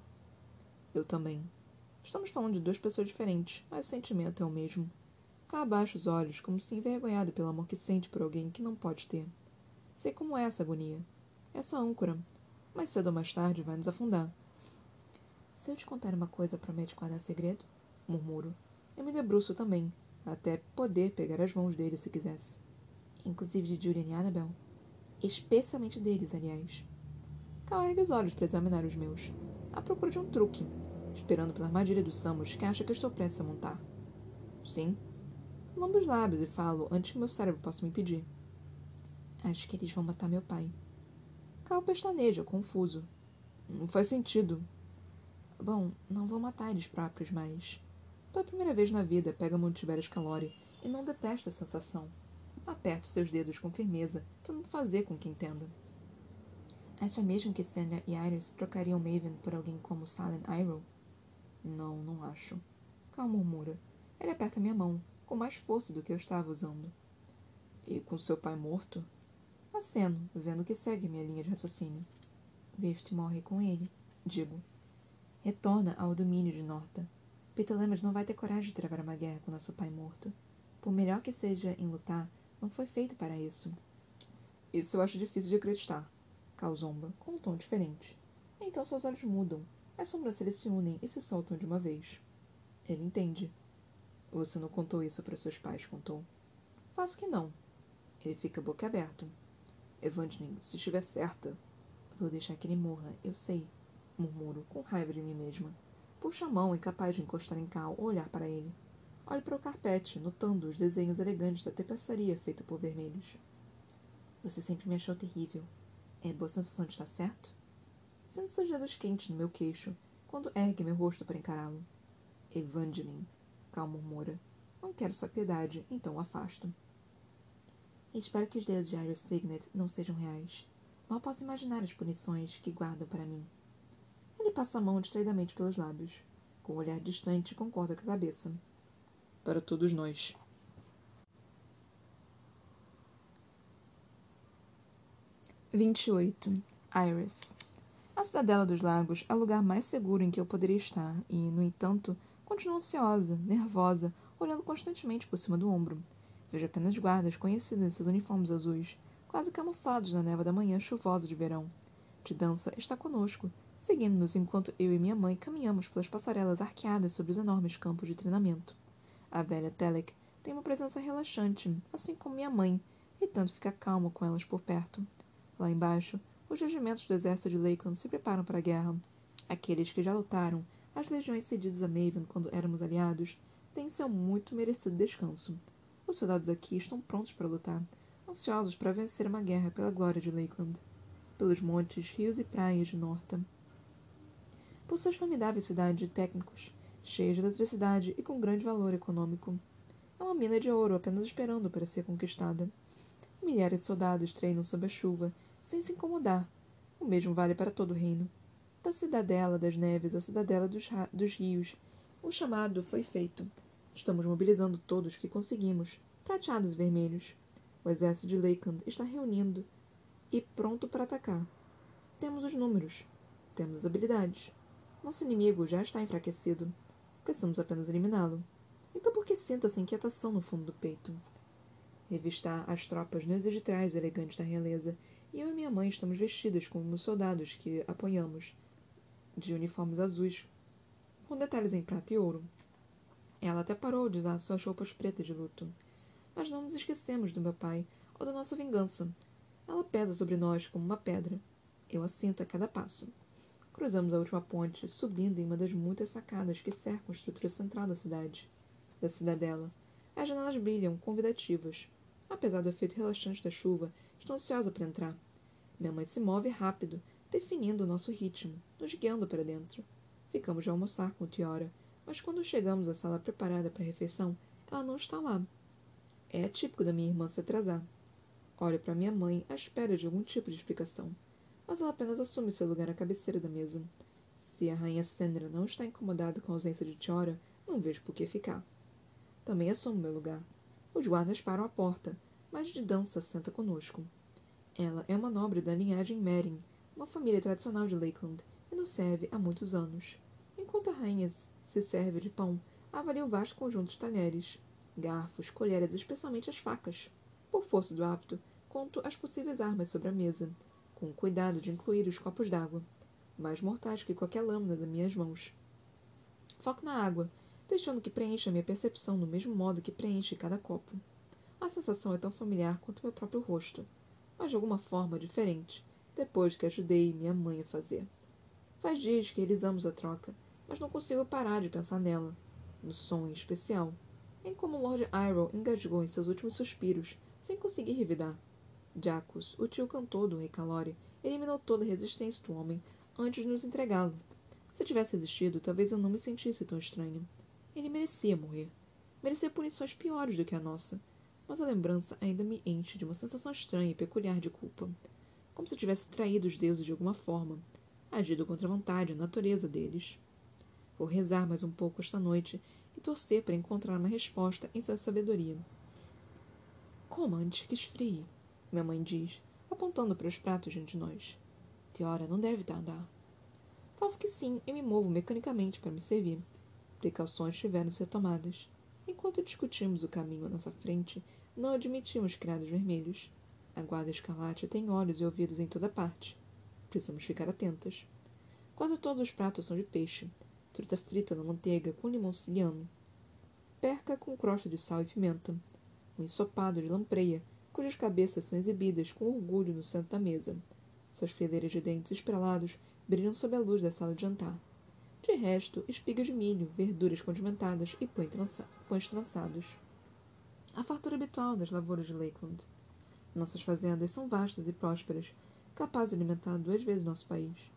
Eu também. Estamos falando de duas pessoas diferentes, mas o sentimento é o mesmo. Cá abaixo os olhos, como se envergonhado pelo amor que sente por alguém que não pode ter. Sei como é essa agonia. Essa âncora. Mais cedo ou mais tarde vai nos afundar. Se eu te contar uma coisa, promete guardar segredo? Murmuro. Eu me debruço também, até poder pegar as mãos dele se quisesse inclusive de Julian e Annabel. Especialmente deles, aliás. Ergue os olhos para examinar os meus, à procura de um truque, esperando pela armadilha do Samus que acha que estou prestes a montar. Sim. Lambo os lábios e falo antes que meu cérebro possa me impedir. Acho que eles vão matar meu pai. Cal pestaneja, confuso. Não faz sentido. Bom, não vão matar eles próprios, mas. Pela primeira vez na vida, pega Montiberius Calori e não detesta a sensação. Aperto seus dedos com firmeza, tentando fazer com que entenda. Acha mesmo que Sandra e Iris trocariam Maven por alguém como Silent Iroh? Não, não acho. Cal murmura. Ele aperta minha mão, com mais força do que eu estava usando. E com seu pai morto? Aceno, vendo que segue minha linha de raciocínio. Vift morre com ele, digo. Retorna ao domínio de Norta. Peter Lemmers não vai ter coragem de travar uma guerra com nosso pai morto. Por melhor que seja em lutar, não foi feito para isso. Isso eu acho difícil de acreditar. Calzomba, com um tom diferente. Então seus olhos mudam. As sobrancelhas se unem e se soltam de uma vez. Ele entende. Você não contou isso para seus pais, contou? Faço que não. Ele fica boca aberto. Evangeline, se estiver certa. Vou deixar que ele morra, eu sei. Murmuro, com raiva de mim mesma. Puxo a mão, incapaz de encostar em Cal ou olhar para ele. Olhe para o carpete, notando os desenhos elegantes da tapeçaria feita por vermelhos. Você sempre me achou terrível. É boa sensação de estar certo? Sinto seus dedos quentes no meu queixo, quando ergue meu rosto para encará-lo. Evangeline, Cal murmura. Não quero sua piedade, então o afasto. Espero que os deuses de Iris Signet não sejam reais. Mal posso imaginar as punições que guardam para mim. Ele passa a mão distraidamente pelos lábios. Com um olhar distante, concorda com a cabeça. Para todos nós. Vinte e oito. Iris. A Cidadela dos Lagos é o lugar mais seguro em que eu poderia estar e, no entanto, continuo ansiosa, nervosa, olhando constantemente por cima do ombro. Vejo apenas guardas conhecidos em seus uniformes azuis, quase camuflados na neva da manhã chuvosa de verão. De dança está conosco, seguindo-nos enquanto eu e minha mãe caminhamos pelas passarelas arqueadas sobre os enormes campos de treinamento. A velha Telek tem uma presença relaxante, assim como minha mãe, e tanto fica calma com elas por perto. Lá embaixo, os regimentos do exército de Lakeland se preparam para a guerra. Aqueles que já lutaram, as legiões cedidas a Maven quando éramos aliados, têm seu muito merecido descanso. Os soldados aqui estão prontos para lutar, ansiosos para vencer uma guerra pela glória de Lakeland. Pelos montes, rios e praias de Norta. Por suas formidáveis cidades de técnicos, cheias de eletricidade e com grande valor econômico. É uma mina de ouro apenas esperando para ser conquistada. Milhares de soldados treinam sob a chuva sem se incomodar. O mesmo vale para todo o reino. Da cidadela das neves à cidadela dos, dos rios, o chamado foi feito. Estamos mobilizando todos que conseguimos, prateados e vermelhos. O exército de Lakeland está reunindo e pronto para atacar. Temos os números. Temos as habilidades. Nosso inimigo já está enfraquecido. Precisamos apenas eliminá-lo. Então por que sinto essa inquietação no fundo do peito? Revistar as tropas não exige trajes elegantes da realeza e eu e minha mãe estamos vestidas como os soldados que apoiamos, de uniformes azuis, com detalhes em prata e ouro. Ela até parou de usar suas roupas pretas de luto. Mas não nos esquecemos do meu pai ou da nossa vingança. Ela pesa sobre nós como uma pedra. Eu a sinto a cada passo. Cruzamos a última ponte, subindo em uma das muitas sacadas que cercam a estrutura central da cidade. Da cidadela. As janelas brilham, convidativas. Apesar do efeito relaxante da chuva, estou ansiosa para entrar. Minha mãe se move rápido, definindo o nosso ritmo, nos guiando para dentro. Ficamos de almoçar com Tiora, mas quando chegamos à sala preparada para a refeição, ela não está lá. É típico da minha irmã se atrasar. Olho para minha mãe à espera de algum tipo de explicação, mas ela apenas assume seu lugar à cabeceira da mesa. Se a rainha Sandra não está incomodada com a ausência de Tiora, não vejo por que ficar. Também assumo meu lugar. Os guardas param à porta, mas de dança senta conosco. Ela é uma nobre da linhagem Merin, uma família tradicional de Lakeland, e nos serve há muitos anos. Enquanto a rainha se serve de pão, avalia o vasto conjunto de talheres, garfos, colheres especialmente as facas. Por força do hábito, conto as possíveis armas sobre a mesa, com o cuidado de incluir os copos d'água, mais mortais que qualquer lâmina das minhas mãos. Foco na água, deixando que preencha minha percepção no mesmo modo que preenche cada copo. A sensação é tão familiar quanto meu próprio rosto mas de alguma forma diferente, depois que ajudei minha mãe a fazer. Faz dias que realizamos a troca, mas não consigo parar de pensar nela, no som em especial, em como Lord Iroh engasgou em seus últimos suspiros, sem conseguir revidar. Jacos, o tio cantor do rei Calore, eliminou toda a resistência do homem antes de nos entregá-lo. Se tivesse resistido, talvez eu não me sentisse tão estranha. Ele merecia morrer. Merecia punições piores do que a nossa, mas a lembrança ainda me enche de uma sensação estranha e peculiar de culpa, como se eu tivesse traído os deuses de alguma forma, agido contra a vontade e a natureza deles. Vou rezar mais um pouco esta noite e torcer para encontrar uma resposta em sua sabedoria. Coma antes que esfrie, minha mãe diz, apontando para os pratos diante de nós. Teora não deve tardar. Faço que sim e me movo mecanicamente para me servir. Precauções tiveram de ser tomadas. Enquanto discutimos o caminho à nossa frente, não admitimos criados vermelhos. A guarda escarlate tem olhos e ouvidos em toda parte. Precisamos ficar atentas. Quase todos os pratos são de peixe. Truta frita na manteiga com limão siciliano. Perca com crosta de sal e pimenta. Um ensopado de lampreia, cujas cabeças são exibidas com orgulho no centro da mesa. Suas fileiras de dentes esprelados brilham sob a luz da sala de jantar. De resto, espigas de milho, verduras condimentadas e pães trançados. A fartura habitual das lavouras de Lakeland. Nossas fazendas são vastas e prósperas, capazes de alimentar duas vezes nosso país.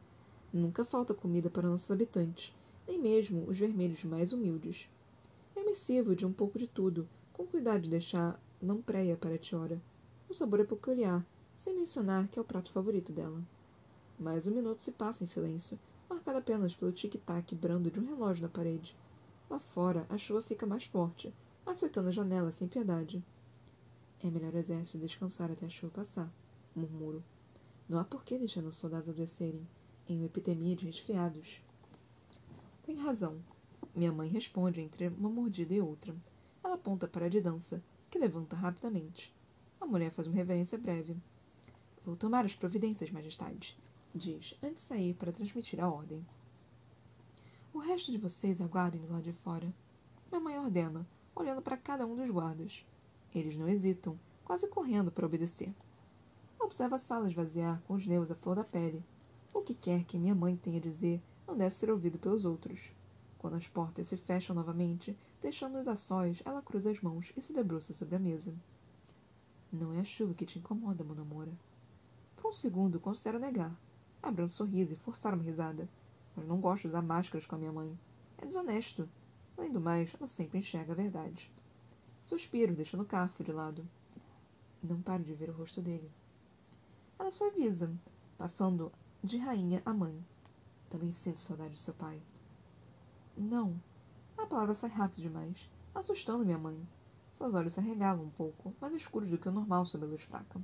Nunca falta comida para nossos habitantes, nem mesmo os vermelhos mais humildes. Eu me sirvo de um pouco de tudo, com cuidado de deixar lampreia para a Tiora. O sabor é peculiar, sem mencionar que é o prato favorito dela. Mais um minuto se passa em silêncio, marcado apenas pelo tic-tac brando de um relógio na parede. Lá fora, a chuva fica mais forte, açoitando a janela sem piedade. É melhor o exército descansar até a chuva passar, murmuro. Não há por que deixar os soldados adoecerem, em uma epidemia de resfriados. Tem razão. Minha mãe responde entre uma mordida e outra. Ela aponta para a de dança, que levanta rapidamente. A mulher faz uma reverência breve. Vou tomar as providências, majestade, diz, antes de sair para transmitir a ordem. O resto de vocês aguardem do lado de fora. Minha mãe ordena, olhando para cada um dos guardas. Eles não hesitam, quase correndo para obedecer. Observa a sala esvaziar com os nervos à flor da pele. O que quer que minha mãe tenha a dizer não deve ser ouvido pelos outros. Quando as portas se fecham novamente, deixando-os a sós, ela cruza as mãos e se debruça sobre a mesa. Não é a chuva que te incomoda, Monamora. Por um segundo, considero negar. Abrir um sorriso e forçar uma risada. Mas não gosto de usar máscaras com a minha mãe. É desonesto. Além do mais, ela sempre enxerga a verdade. Suspiro, deixando o cafo de lado. Não paro de ver o rosto dele. Ela suaviza, passando de rainha a mãe. Também sinto saudade de seu pai. Não. A palavra sai rápido demais, assustando minha mãe. Seus olhos se arregalam um pouco, mais escuros do que o normal sob a luz fraca.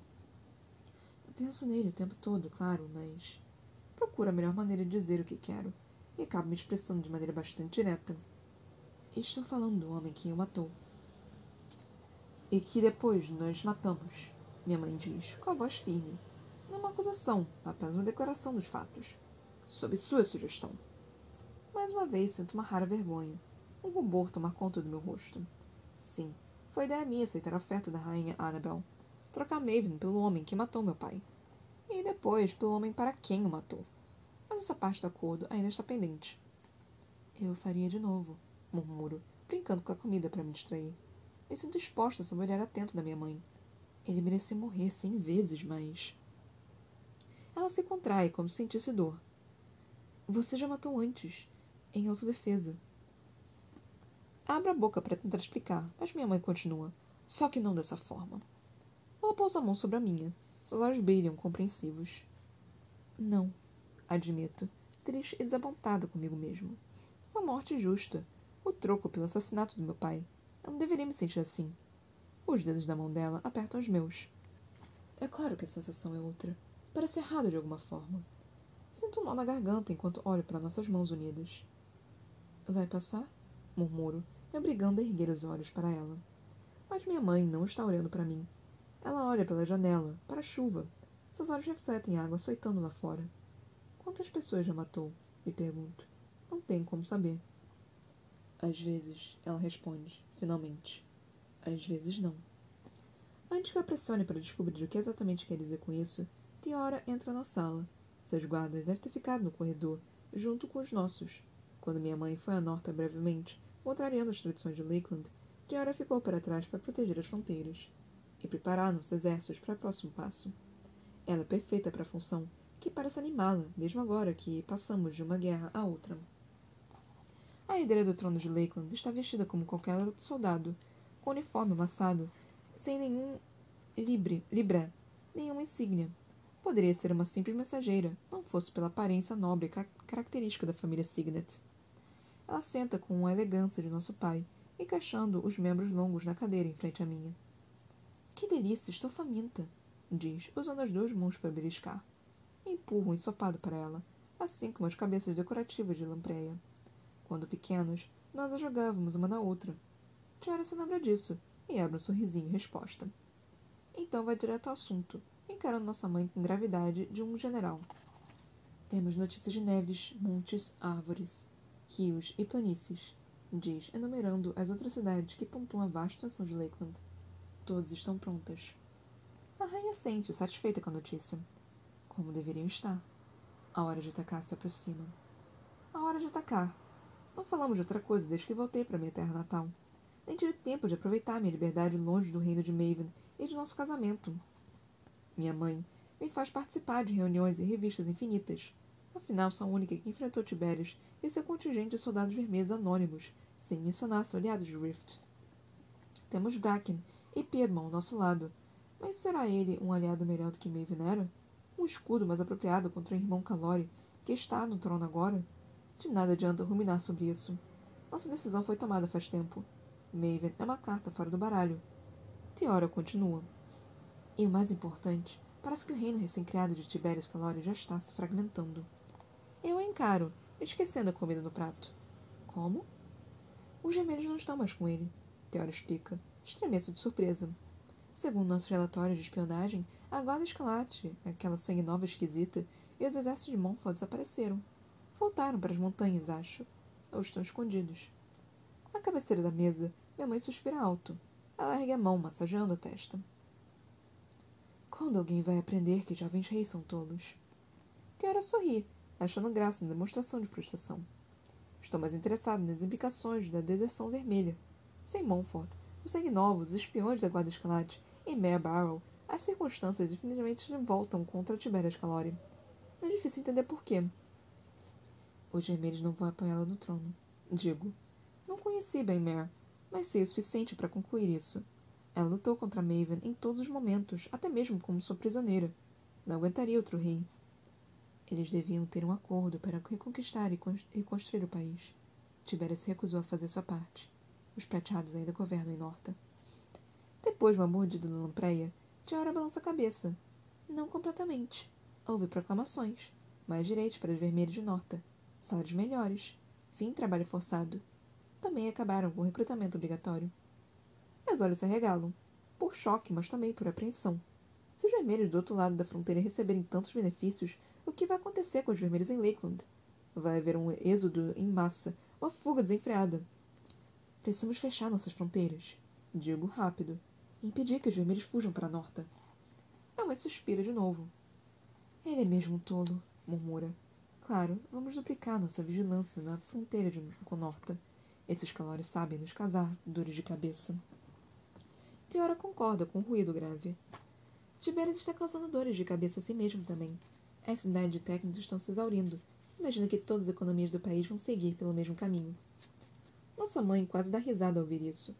Eu penso nele o tempo todo, claro, mas. Procuro a melhor maneira de dizer o que quero, e acabo me expressando de maneira bastante direta. Estou falando do homem que o matou. E que depois nós matamos, minha mãe diz, com a voz firme. Não uma acusação, apenas uma declaração dos fatos. Sob sua sugestão. Mais uma vez sinto uma rara vergonha. Um rubor tomar conta do meu rosto. Sim, foi ideia minha aceitar a oferta da rainha Annabel. Trocar Maven pelo homem que matou meu pai. E depois pelo homem para quem o matou. Mas essa parte do acordo ainda está pendente. Eu faria de novo, murmuro, brincando com a comida para me distrair. Me sinto exposta sob o olhar atento da minha mãe. Ele merecia morrer cem vezes, mas. Ela se contrai como se sentisse dor. Você já matou antes, em autodefesa. Abro a boca para tentar explicar, mas minha mãe continua. Só que não dessa forma. Ela pousa a mão sobre a minha. Seus olhos brilham, compreensivos. Não, admito, triste e desapontada comigo mesmo. Uma morte justa. O troco pelo assassinato do meu pai. Eu não deveria me sentir assim. Os dedos da mão dela apertam os meus. É claro que a sensação é outra. Parece errado de alguma forma. Sinto um nó na garganta enquanto olho para nossas mãos unidas. Vai passar? Murmuro, me obrigando a erguer os olhos para ela. Mas minha mãe não está olhando para mim. Ela olha pela janela, para a chuva. Seus olhos refletem a água açoitando lá fora. Quantas pessoas já matou? Me pergunto. Não tenho como saber. Às vezes, ela responde, finalmente. Às vezes não. Antes que eu pressione para descobrir o que exatamente quer dizer com isso, Tiora entra na sala. Seus guardas devem ter ficado no corredor, junto com os nossos. Quando minha mãe foi a Norta brevemente, contrariando as tradições de Lakeland, Tiara ficou para trás para proteger as fronteiras e preparar nos exércitos para o próximo passo. Ela é perfeita para a função, que parece animá-la, mesmo agora que passamos de uma guerra a outra. A herdeira do trono de Lakeland está vestida como qualquer outro soldado, com uniforme amassado, sem nenhum libre, libré, nenhuma insígnia. Poderia ser uma simples mensageira, não fosse pela aparência nobre e característica da família Signet. Ela senta com a elegância de nosso pai, encaixando os membros longos na cadeira em frente à minha. Que delícia, estou faminta, diz, usando as duas mãos para beliscar. Empurro um ensopado para ela, assim como as cabeças decorativas de lampreia. Quando pequenos, nós a jogávamos uma na outra. Tiara se lembra disso e abre um sorrisinho em resposta. Então vai direto ao assunto, encarando nossa mãe com gravidade de um general. Temos notícias de neves, montes, árvores, rios e planícies, diz, enumerando as outras cidades que pontuam a vasta extensão de Lakeland. Todas estão prontas. A rainha sente, satisfeita com a notícia. Como deveriam estar. A hora de atacar se aproxima. A hora de atacar, não falamos de outra coisa desde que voltei para minha terra natal. Nem tive tempo de aproveitar minha liberdade longe do reino de Maven e de nosso casamento. Minha mãe me faz participar de reuniões e revistas infinitas. Afinal, sou a única que enfrentou Tibérios e seu contingente de soldados vermelhos anônimos, sem mencionar seu aliado de Rift. Temos Bracken e Piedmont ao nosso lado, mas será ele um aliado melhor do que Maven era? Um escudo mais apropriado contra o irmão Calori, que está no trono agora? De nada adianta ruminar sobre isso. Nossa decisão foi tomada faz tempo. Maven é uma carta fora do baralho. Teora continua. E o mais importante, parece que o reino recém-criado de Tiberius Calori já está se fragmentando. Eu a encaro, esquecendo a comida no prato. Como? Os gemelhos não estão mais com ele, Teora explica. Estremeço de surpresa. Segundo nossos relatórios de espionagem, a guarda escalate, aquela sangue nova esquisita, e os exércitos de Montfort desapareceram. Voltaram para as montanhas, acho. Ou estão escondidos. À cabeceira da mesa, minha mãe suspira alto. Ela ergue a mão, massageando a testa. Quando alguém vai aprender que jovens reis são tolos? Tiara sorri, achando graça na demonstração de frustração. Estou mais interessado nas implicações da deserção vermelha. Sem Montfort, os sangue novos, os espiões da Guarda Escalate e Mare Barrow, as circunstâncias definitivamente voltam contra Tiberias Calori. Não é difícil entender por quê. Os vermelhos não vão apanhá-la no trono. Digo. Não conheci bem Mare, mas sei o suficiente para concluir isso. Ela lutou contra Maven em todos os momentos, até mesmo como sua prisioneira. Não aguentaria outro rei. Eles deviam ter um acordo para reconquistar e reconstruir o país. Tibéria se recusou a fazer sua parte. Os prateados ainda governam em Norta. Depois de uma mordida na lampreia, Tiara balança a cabeça. Não completamente. Houve proclamações. Mais direitos para os vermelhos de Norta. Salários melhores. Fim trabalho forçado. Também acabaram com o recrutamento obrigatório. Meus olhos se arregalam. Por choque, mas também por apreensão. Se os vermelhos do outro lado da fronteira receberem tantos benefícios, o que vai acontecer com os vermelhos em Lakeland? Vai haver um êxodo em massa, uma fuga desenfreada. Precisamos fechar nossas fronteiras. Digo rápido. E impedir que os vermelhos fujam para a Norta. Ela suspira de novo. Ele é mesmo tolo, murmura. Claro, vamos duplicar nossa vigilância na fronteira de Norta. Esses calores sabem nos casar dores de cabeça. Teora concorda com o ruído grave. Tiberias está causando dores de cabeça a si mesmo também. A cidade de técnicos estão se exaurindo. Imagina que todas as economias do país vão seguir pelo mesmo caminho. Nossa mãe quase dá risada ao ouvir isso.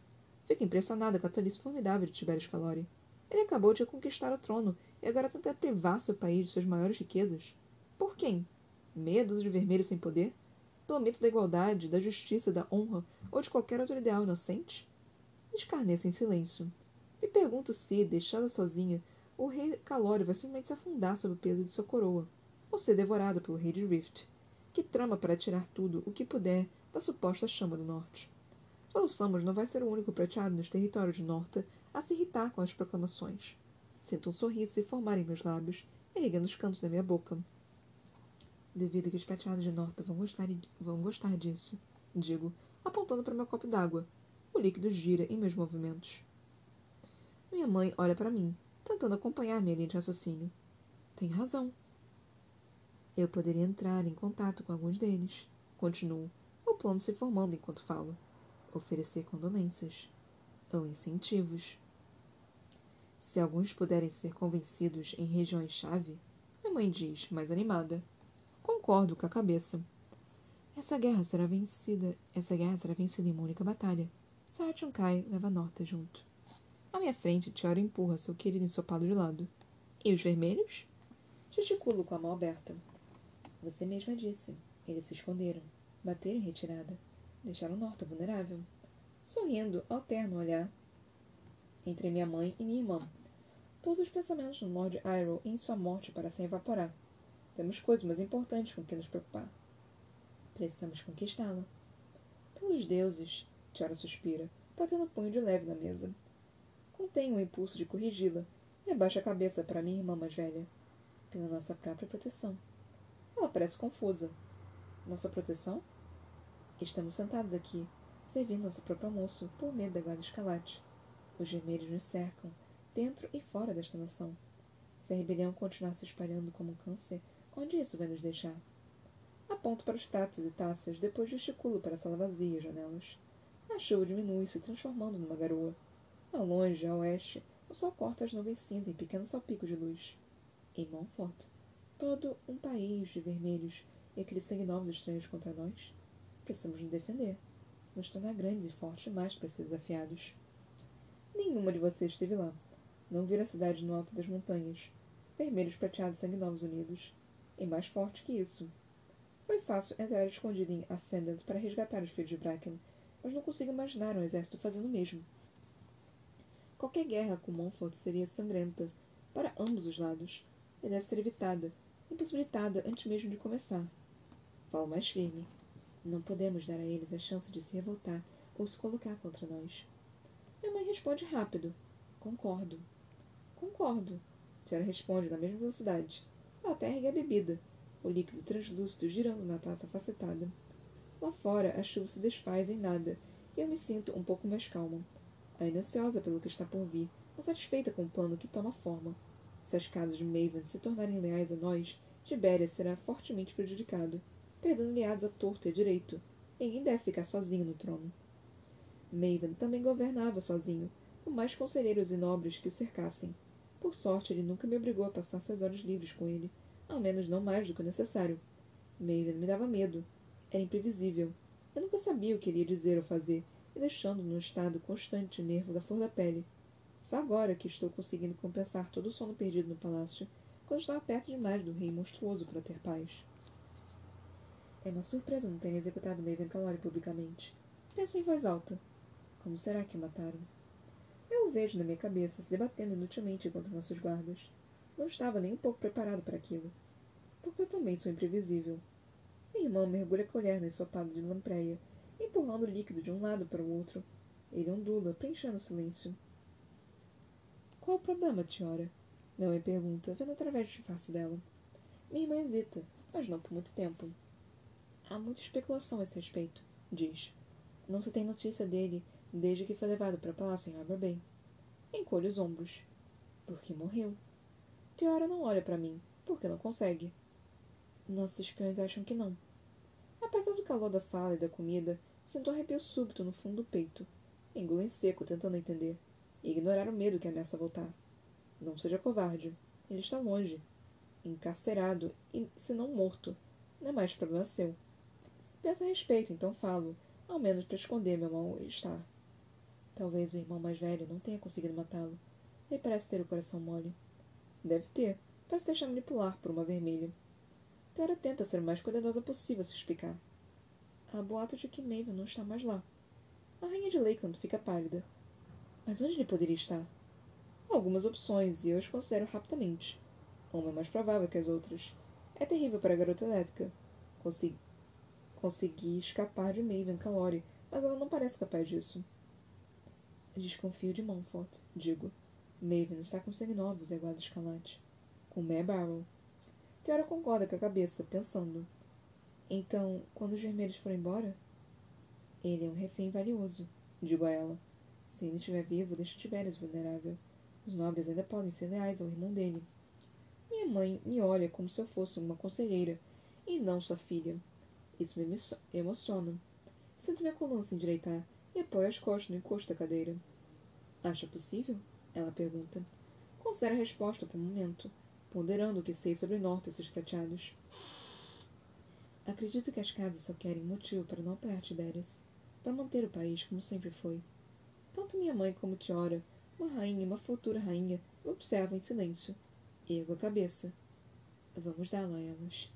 Fica impressionada com a tolice formidável de Tiberius Calori. Ele acabou de conquistar o trono e agora tenta privar seu país de suas maiores riquezas. Por quem? Medos de vermelhos sem poder? Pelo mito da igualdade, da justiça, da honra ou de qualquer outro ideal inocente? Escarneço em silêncio. Me pergunto se, deixada sozinha, o rei Calório vai simplesmente se afundar sob o peso de sua coroa, ou ser devorado pelo rei de Rift, que trama para tirar tudo o que puder da suposta chama do norte. Soluçamos não vai ser o único prateado nos territórios de Norta a se irritar com as proclamações. Sinto um sorriso se formar em meus lábios, erguendo os cantos da minha boca. Devido que os prateados de Norta vão gostar, vão gostar disso, digo, apontando para meu copo d'água. O líquido gira em meus movimentos. Minha mãe olha para mim, tentando acompanhar minha linha de raciocínio. Tem razão. Eu poderia entrar em contato com alguns deles. Continuo, o plano se formando enquanto falo. Oferecer condolências ou incentivos. Se alguns puderem ser convencidos em regiões-chave, minha mãe diz, mais animada. Concordo com a cabeça. Essa guerra será vencida. Essa guerra será vencida em uma única batalha. Kai leva Norta junto. À minha frente, Tiara empurra seu querido ensopado de lado. E os vermelhos? Gesticulo com a mão aberta. Você mesma disse. Eles se esconderam. Bateram em retirada. Deixaram Norta vulnerável. Sorrindo, alterno olhar entre minha mãe e minha irmã. Todos os pensamentos no Lord Iroh em sua morte parecem evaporar. Temos coisas mais importantes com que nos preocupar. Precisamos conquistá-la. Pelos deuses, Tiara suspira, batendo o punho de leve na mesa. Contenho o impulso de corrigi-la e abaixo a cabeça para minha irmã mais velha. Pela nossa própria proteção. Ela parece confusa. Nossa proteção? Estamos sentados aqui, servindo nosso próprio almoço, por medo da guarda escalate. Os vermelhos nos cercam, dentro e fora desta nação. Se a rebelião continuar se espalhando como um câncer, onde isso vai nos deixar? Aponto para os pratos e taças, depois gesticulo para a sala vazia e janelas. A chuva diminui, se transformando numa garoa. Ao longe, a oeste, o sol corta as nuvens cinza em pequenos salpicos de luz. Em Montfort. Todo um país de vermelhos e aqueles sangue novos estranhos contra nós. Precisamos nos defender. Nos tornar grandes e fortes demais para ser desafiados. Nenhuma de vocês esteve lá. Não viram a cidade no alto das montanhas. Vermelhos prateados sangue novos unidos. E mais forte que isso. Foi fácil entrar escondido em Ascendant para resgatar os filhos de Bracken, mas não consigo imaginar um exército fazendo o mesmo. Qualquer guerra com Montfort seria sangrenta, para ambos os lados, e deve ser evitada, impossibilitada antes mesmo de começar. Falo mais firme. Não podemos dar a eles a chance de se revoltar ou se colocar contra nós. Minha mãe responde rápido. Concordo. Concordo. Tiara responde na mesma velocidade. Até ergue a bebida, o líquido translúcido girando na taça facetada. Lá fora, a chuva se desfaz em nada, e eu me sinto um pouco mais calma. Ainda ansiosa pelo que está por vir, mas satisfeita com o plano que toma forma. Se as casas de Maven se tornarem leais a nós, Tibéria será fortemente prejudicado, perdendo aliados a torto e a direito. Ninguém deve ficar sozinho no trono. Maven também governava sozinho, com mais conselheiros e nobres que o cercassem. Por sorte, ele nunca me obrigou a passar suas horas livres com ele, ao menos não mais do que o necessário. Maven me dava medo. Era imprevisível. Eu nunca sabia o que ele ia dizer ou fazer, me deixando num estado constante de nervos à flor da pele. Só agora que estou conseguindo compensar todo o sono perdido no palácio, quando estava perto demais do rei monstruoso para ter paz. É uma surpresa não ter executado Maven Calori publicamente. Penso em voz alta. Como será que o mataram? Vejo na minha cabeça, se debatendo inutilmente contra nossos guardas. Não estava nem um pouco preparado para aquilo. Porque eu também sou imprevisível. Minha irmã mergulha a colher no ensopado de lampreia, empurrando o líquido de um lado para o outro. Ele ondula, preenchendo o silêncio. Qual o problema, Tiora? Minha mãe pergunta, vendo através do disfarce dela. Minha irmã hesita, mas não por muito tempo. Há muita especulação a esse respeito, diz. Não se tem notícia dele desde que foi levado para o palácio em Harbor Bay. Encolhe os ombros. Porque morreu. Tiora não olha para mim, porque não consegue. Nossos espiões acham que não. Apesar do calor da sala e da comida, sinto um arrepio súbito no fundo do peito. Engulo em seco, tentando entender. E ignorar o medo que ameaça voltar. Não seja covarde. Ele está longe. Encarcerado, e se não morto. Não é mais problema seu. Penso a respeito, então falo, ao menos para esconder meu mal-estar. Talvez o irmão mais velho não tenha conseguido matá-lo. Ele parece ter o coração mole. Deve ter. Parece deixar manipular por uma vermelha. Tora tenta ser o mais cuidadosa possível se explicar. Há boato de que Maven não está mais lá. A rainha de Lakeland fica pálida. Mas onde ele poderia estar? Há algumas opções e eu as considero rapidamente. Uma é mais provável que as outras. É terrível para a garota elétrica. Consegui, consegui escapar de Maven Calori, mas ela não parece capaz disso. Desconfio de Montfort, digo. Maven está com sangue e aguarda escalante. Com Mare Barrow. Teora concorda com a cabeça, pensando. Então, quando os vermelhos forem embora? Ele é um refém valioso, digo a ela. Se ainda estiver vivo, deixa Tibérias vulnerável. Os nobres ainda podem ser leais ao irmão dele. Minha mãe me olha como se eu fosse uma conselheira, e não sua filha. Isso me emociona. Sinto minha coluna se endireitar e apoio as costas no encosto da cadeira. Acha possível? Ela pergunta. Considera a resposta por um momento, ponderando o que sei sobre Nortes prateados. Acredito que as casas só querem motivo para não apoiar Tibérias, para manter o país como sempre foi. Tanto minha mãe como Tiora, uma rainha e uma futura rainha, me observam em silêncio. Ergo a cabeça. Vamos dá-la a elas.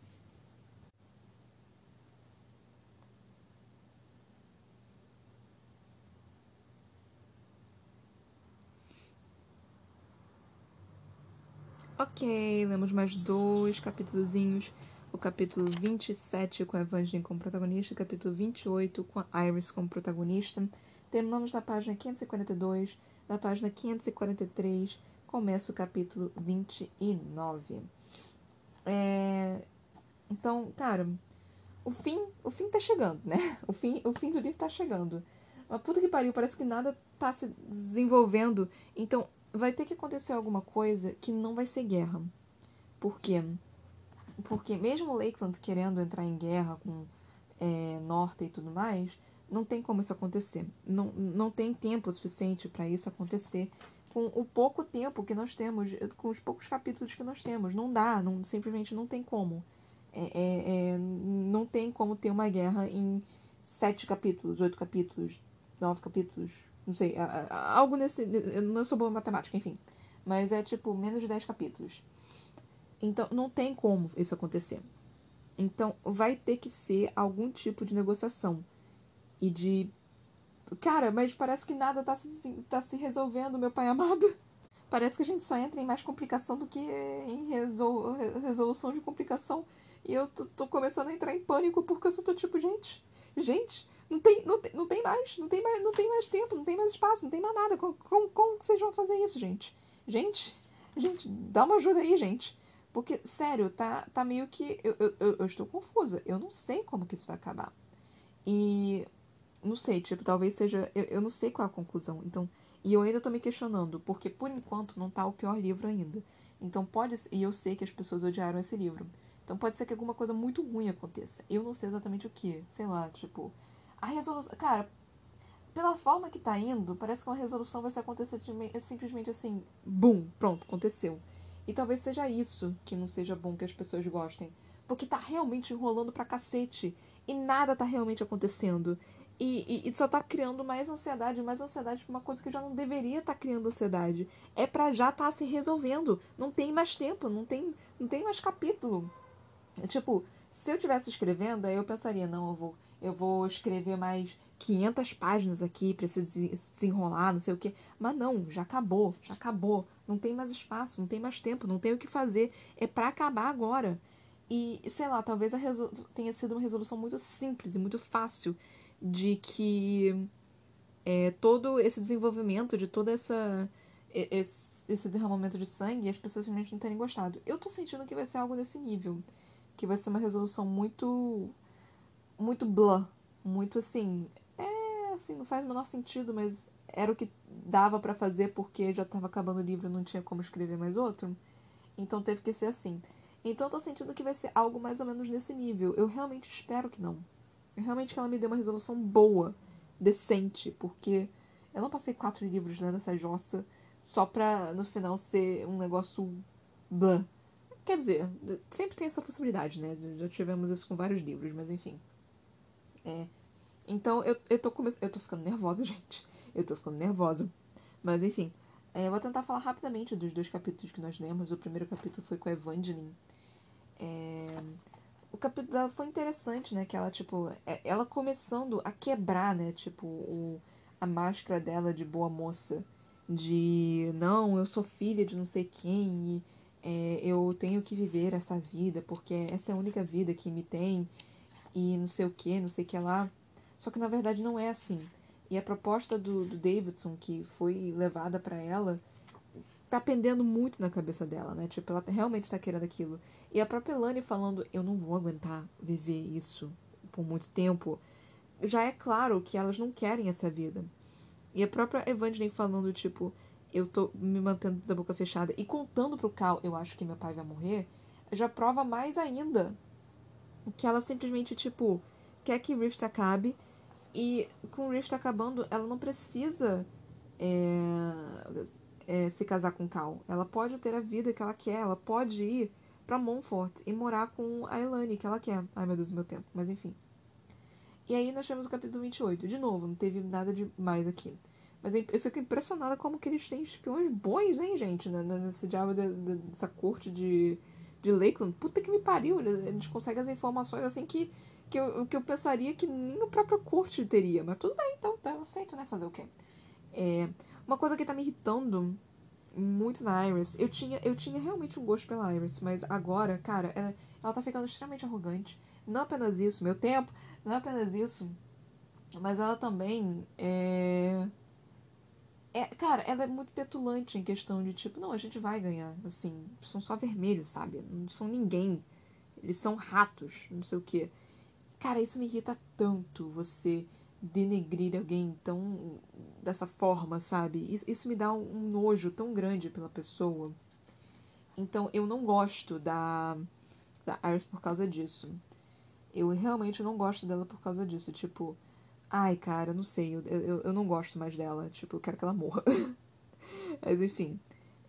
Ok, lemos mais dois capítulozinhos. O capítulo 27 com a Evangeline como protagonista, capítulo 28 com a Iris como protagonista. Terminamos na página 542. Na página 543 começa o capítulo 29. É... Então, cara, o fim, o fim tá chegando, né? O fim, o fim do livro tá chegando. Mas puta que pariu, parece que nada tá se desenvolvendo. Então, vai ter que acontecer alguma coisa que não vai ser guerra. Por quê? Porque mesmo Lakeland querendo entrar em guerra com é, Norte e tudo mais, não tem como isso acontecer. Não, não tem tempo suficiente para isso acontecer com o pouco tempo que nós temos, com os poucos capítulos que nós temos. Não dá, não, simplesmente não tem como. É, é, é, não tem como ter uma guerra em sete capítulos, oito capítulos, nove capítulos, não sei, algo nesse. Eu não sou boa em matemática, enfim. Mas é tipo menos de dez capítulos. Então não tem como isso acontecer. Então vai ter que ser algum tipo de negociação e de Cara, mas parece que nada tá se, tá se resolvendo, meu pai amado. Parece que a gente só entra em mais complicação do que em resol, resolução de complicação. E eu tô, tô, começando a entrar em pânico porque eu só tô tipo, gente, gente, não tem, não tem, não tem mais, não tem mais, não tem mais tempo, não tem mais espaço, não tem mais nada. Como, como, como vocês vão fazer isso, gente? Gente, gente, dá uma ajuda aí, gente. Porque, sério, tá, tá meio que. Eu, eu, eu estou confusa. Eu não sei como que isso vai acabar. E não sei, tipo, talvez seja. Eu, eu não sei qual é a conclusão. Então. E eu ainda tô me questionando, porque por enquanto não tá o pior livro ainda. Então pode E eu sei que as pessoas odiaram esse livro. Então pode ser que alguma coisa muito ruim aconteça. Eu não sei exatamente o que. Sei lá, tipo. A resolução. Cara, pela forma que tá indo, parece que uma resolução vai se acontecer simplesmente assim. Bum! Pronto, aconteceu. E talvez seja isso que não seja bom que as pessoas gostem. Porque tá realmente enrolando pra cacete. E nada tá realmente acontecendo. E, e, e, só tá criando mais ansiedade, mais ansiedade pra uma coisa que já não deveria estar tá criando ansiedade. É para já tá se resolvendo. Não tem mais tempo, não tem, não tem mais capítulo. Tipo, se eu tivesse escrevendo, aí eu pensaria, não, eu vou, eu vou escrever mais 500 páginas aqui se desenrolar, não sei o quê. Mas não, já acabou, já acabou. Não tem mais espaço, não tem mais tempo, não tem o que fazer. É para acabar agora. E, sei lá, talvez tenha sido uma resolução muito simples e muito fácil de que é, todo esse desenvolvimento, de toda essa esse, esse derramamento de sangue, as pessoas simplesmente não terem gostado. Eu tô sentindo que vai ser algo desse nível, que vai ser uma resolução muito muito blá, muito assim, é assim, não faz o menor sentido, mas era o que dava para fazer porque já tava acabando o livro, não tinha como escrever mais outro. Então teve que ser assim. Então eu tô sentindo que vai ser algo mais ou menos nesse nível. Eu realmente espero que não realmente que ela me dê uma resolução boa, decente, porque eu não passei quatro livros né, nessa jossa só pra no final ser um negócio blá. Quer dizer, sempre tem essa possibilidade, né? Já tivemos isso com vários livros, mas enfim. É. Então eu, eu tô. Eu tô ficando nervosa, gente. Eu tô ficando nervosa. Mas enfim. É, eu vou tentar falar rapidamente dos dois capítulos que nós lemos. O primeiro capítulo foi com a Evangeline. É, o capítulo dela foi interessante, né? Que ela, tipo, é, ela começando a quebrar, né? Tipo, o, a máscara dela de boa moça. De, não, eu sou filha de não sei quem e é, eu tenho que viver essa vida porque essa é a única vida que me tem e não sei o que, não sei o que lá. Só que na verdade não é assim. E a proposta do, do Davidson, que foi levada para ela, tá pendendo muito na cabeça dela, né? Tipo, ela realmente tá querendo aquilo. E a própria Lani falando, eu não vou aguentar viver isso por muito tempo. Já é claro que elas não querem essa vida. E a própria Evangeline falando, tipo, eu tô me mantendo da boca fechada e contando pro Cal, eu acho que meu pai vai morrer, já prova mais ainda que ela simplesmente, tipo, quer que Rift acabe. E com o Rift acabando, ela não precisa. É é, se casar com Cal. Ela pode ter a vida que ela quer, ela pode ir para Montfort e morar com a Elane que ela quer. Ai meu Deus, meu tempo, mas enfim. E aí nós temos o capítulo 28. De novo, não teve nada de mais aqui. Mas eu fico impressionada como que eles têm espiões bons, hein, gente? Nesse diabo de, de, dessa corte de, de Lakeland. Puta que me pariu. Eles conseguem as informações assim que, que, eu, que eu pensaria que nem o próprio corte teria. Mas tudo bem, então, tá, eu aceito, né? Fazer o quê? É, uma coisa que tá me irritando muito na Iris, eu tinha, eu tinha realmente um gosto pela Iris, mas agora, cara, ela, ela tá ficando extremamente arrogante. Não apenas isso, meu tempo, não apenas isso, mas ela também é. É, cara, ela é muito petulante em questão de tipo, não, a gente vai ganhar. Assim, são só vermelhos, sabe? Não são ninguém. Eles são ratos, não sei o que. Cara, isso me irrita tanto. Você denegrir alguém tão dessa forma, sabe? Isso, isso me dá um, um, nojo tão grande pela pessoa. Então eu não gosto da, da Iris por causa disso. Eu realmente não gosto dela por causa disso. Tipo, ai, cara, não sei, eu, eu, eu não gosto mais dela. Tipo, eu quero que ela morra. mas enfim.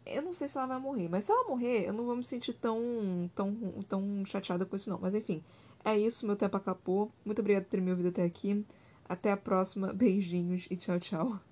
Eu não sei se ela vai morrer, mas se ela morrer, eu não vou me sentir tão, tão, tão chateada com isso, não. Mas enfim, é isso, meu tempo acabou. Muito obrigada por ter me ouvido até aqui. Até a próxima. Beijinhos e tchau, tchau.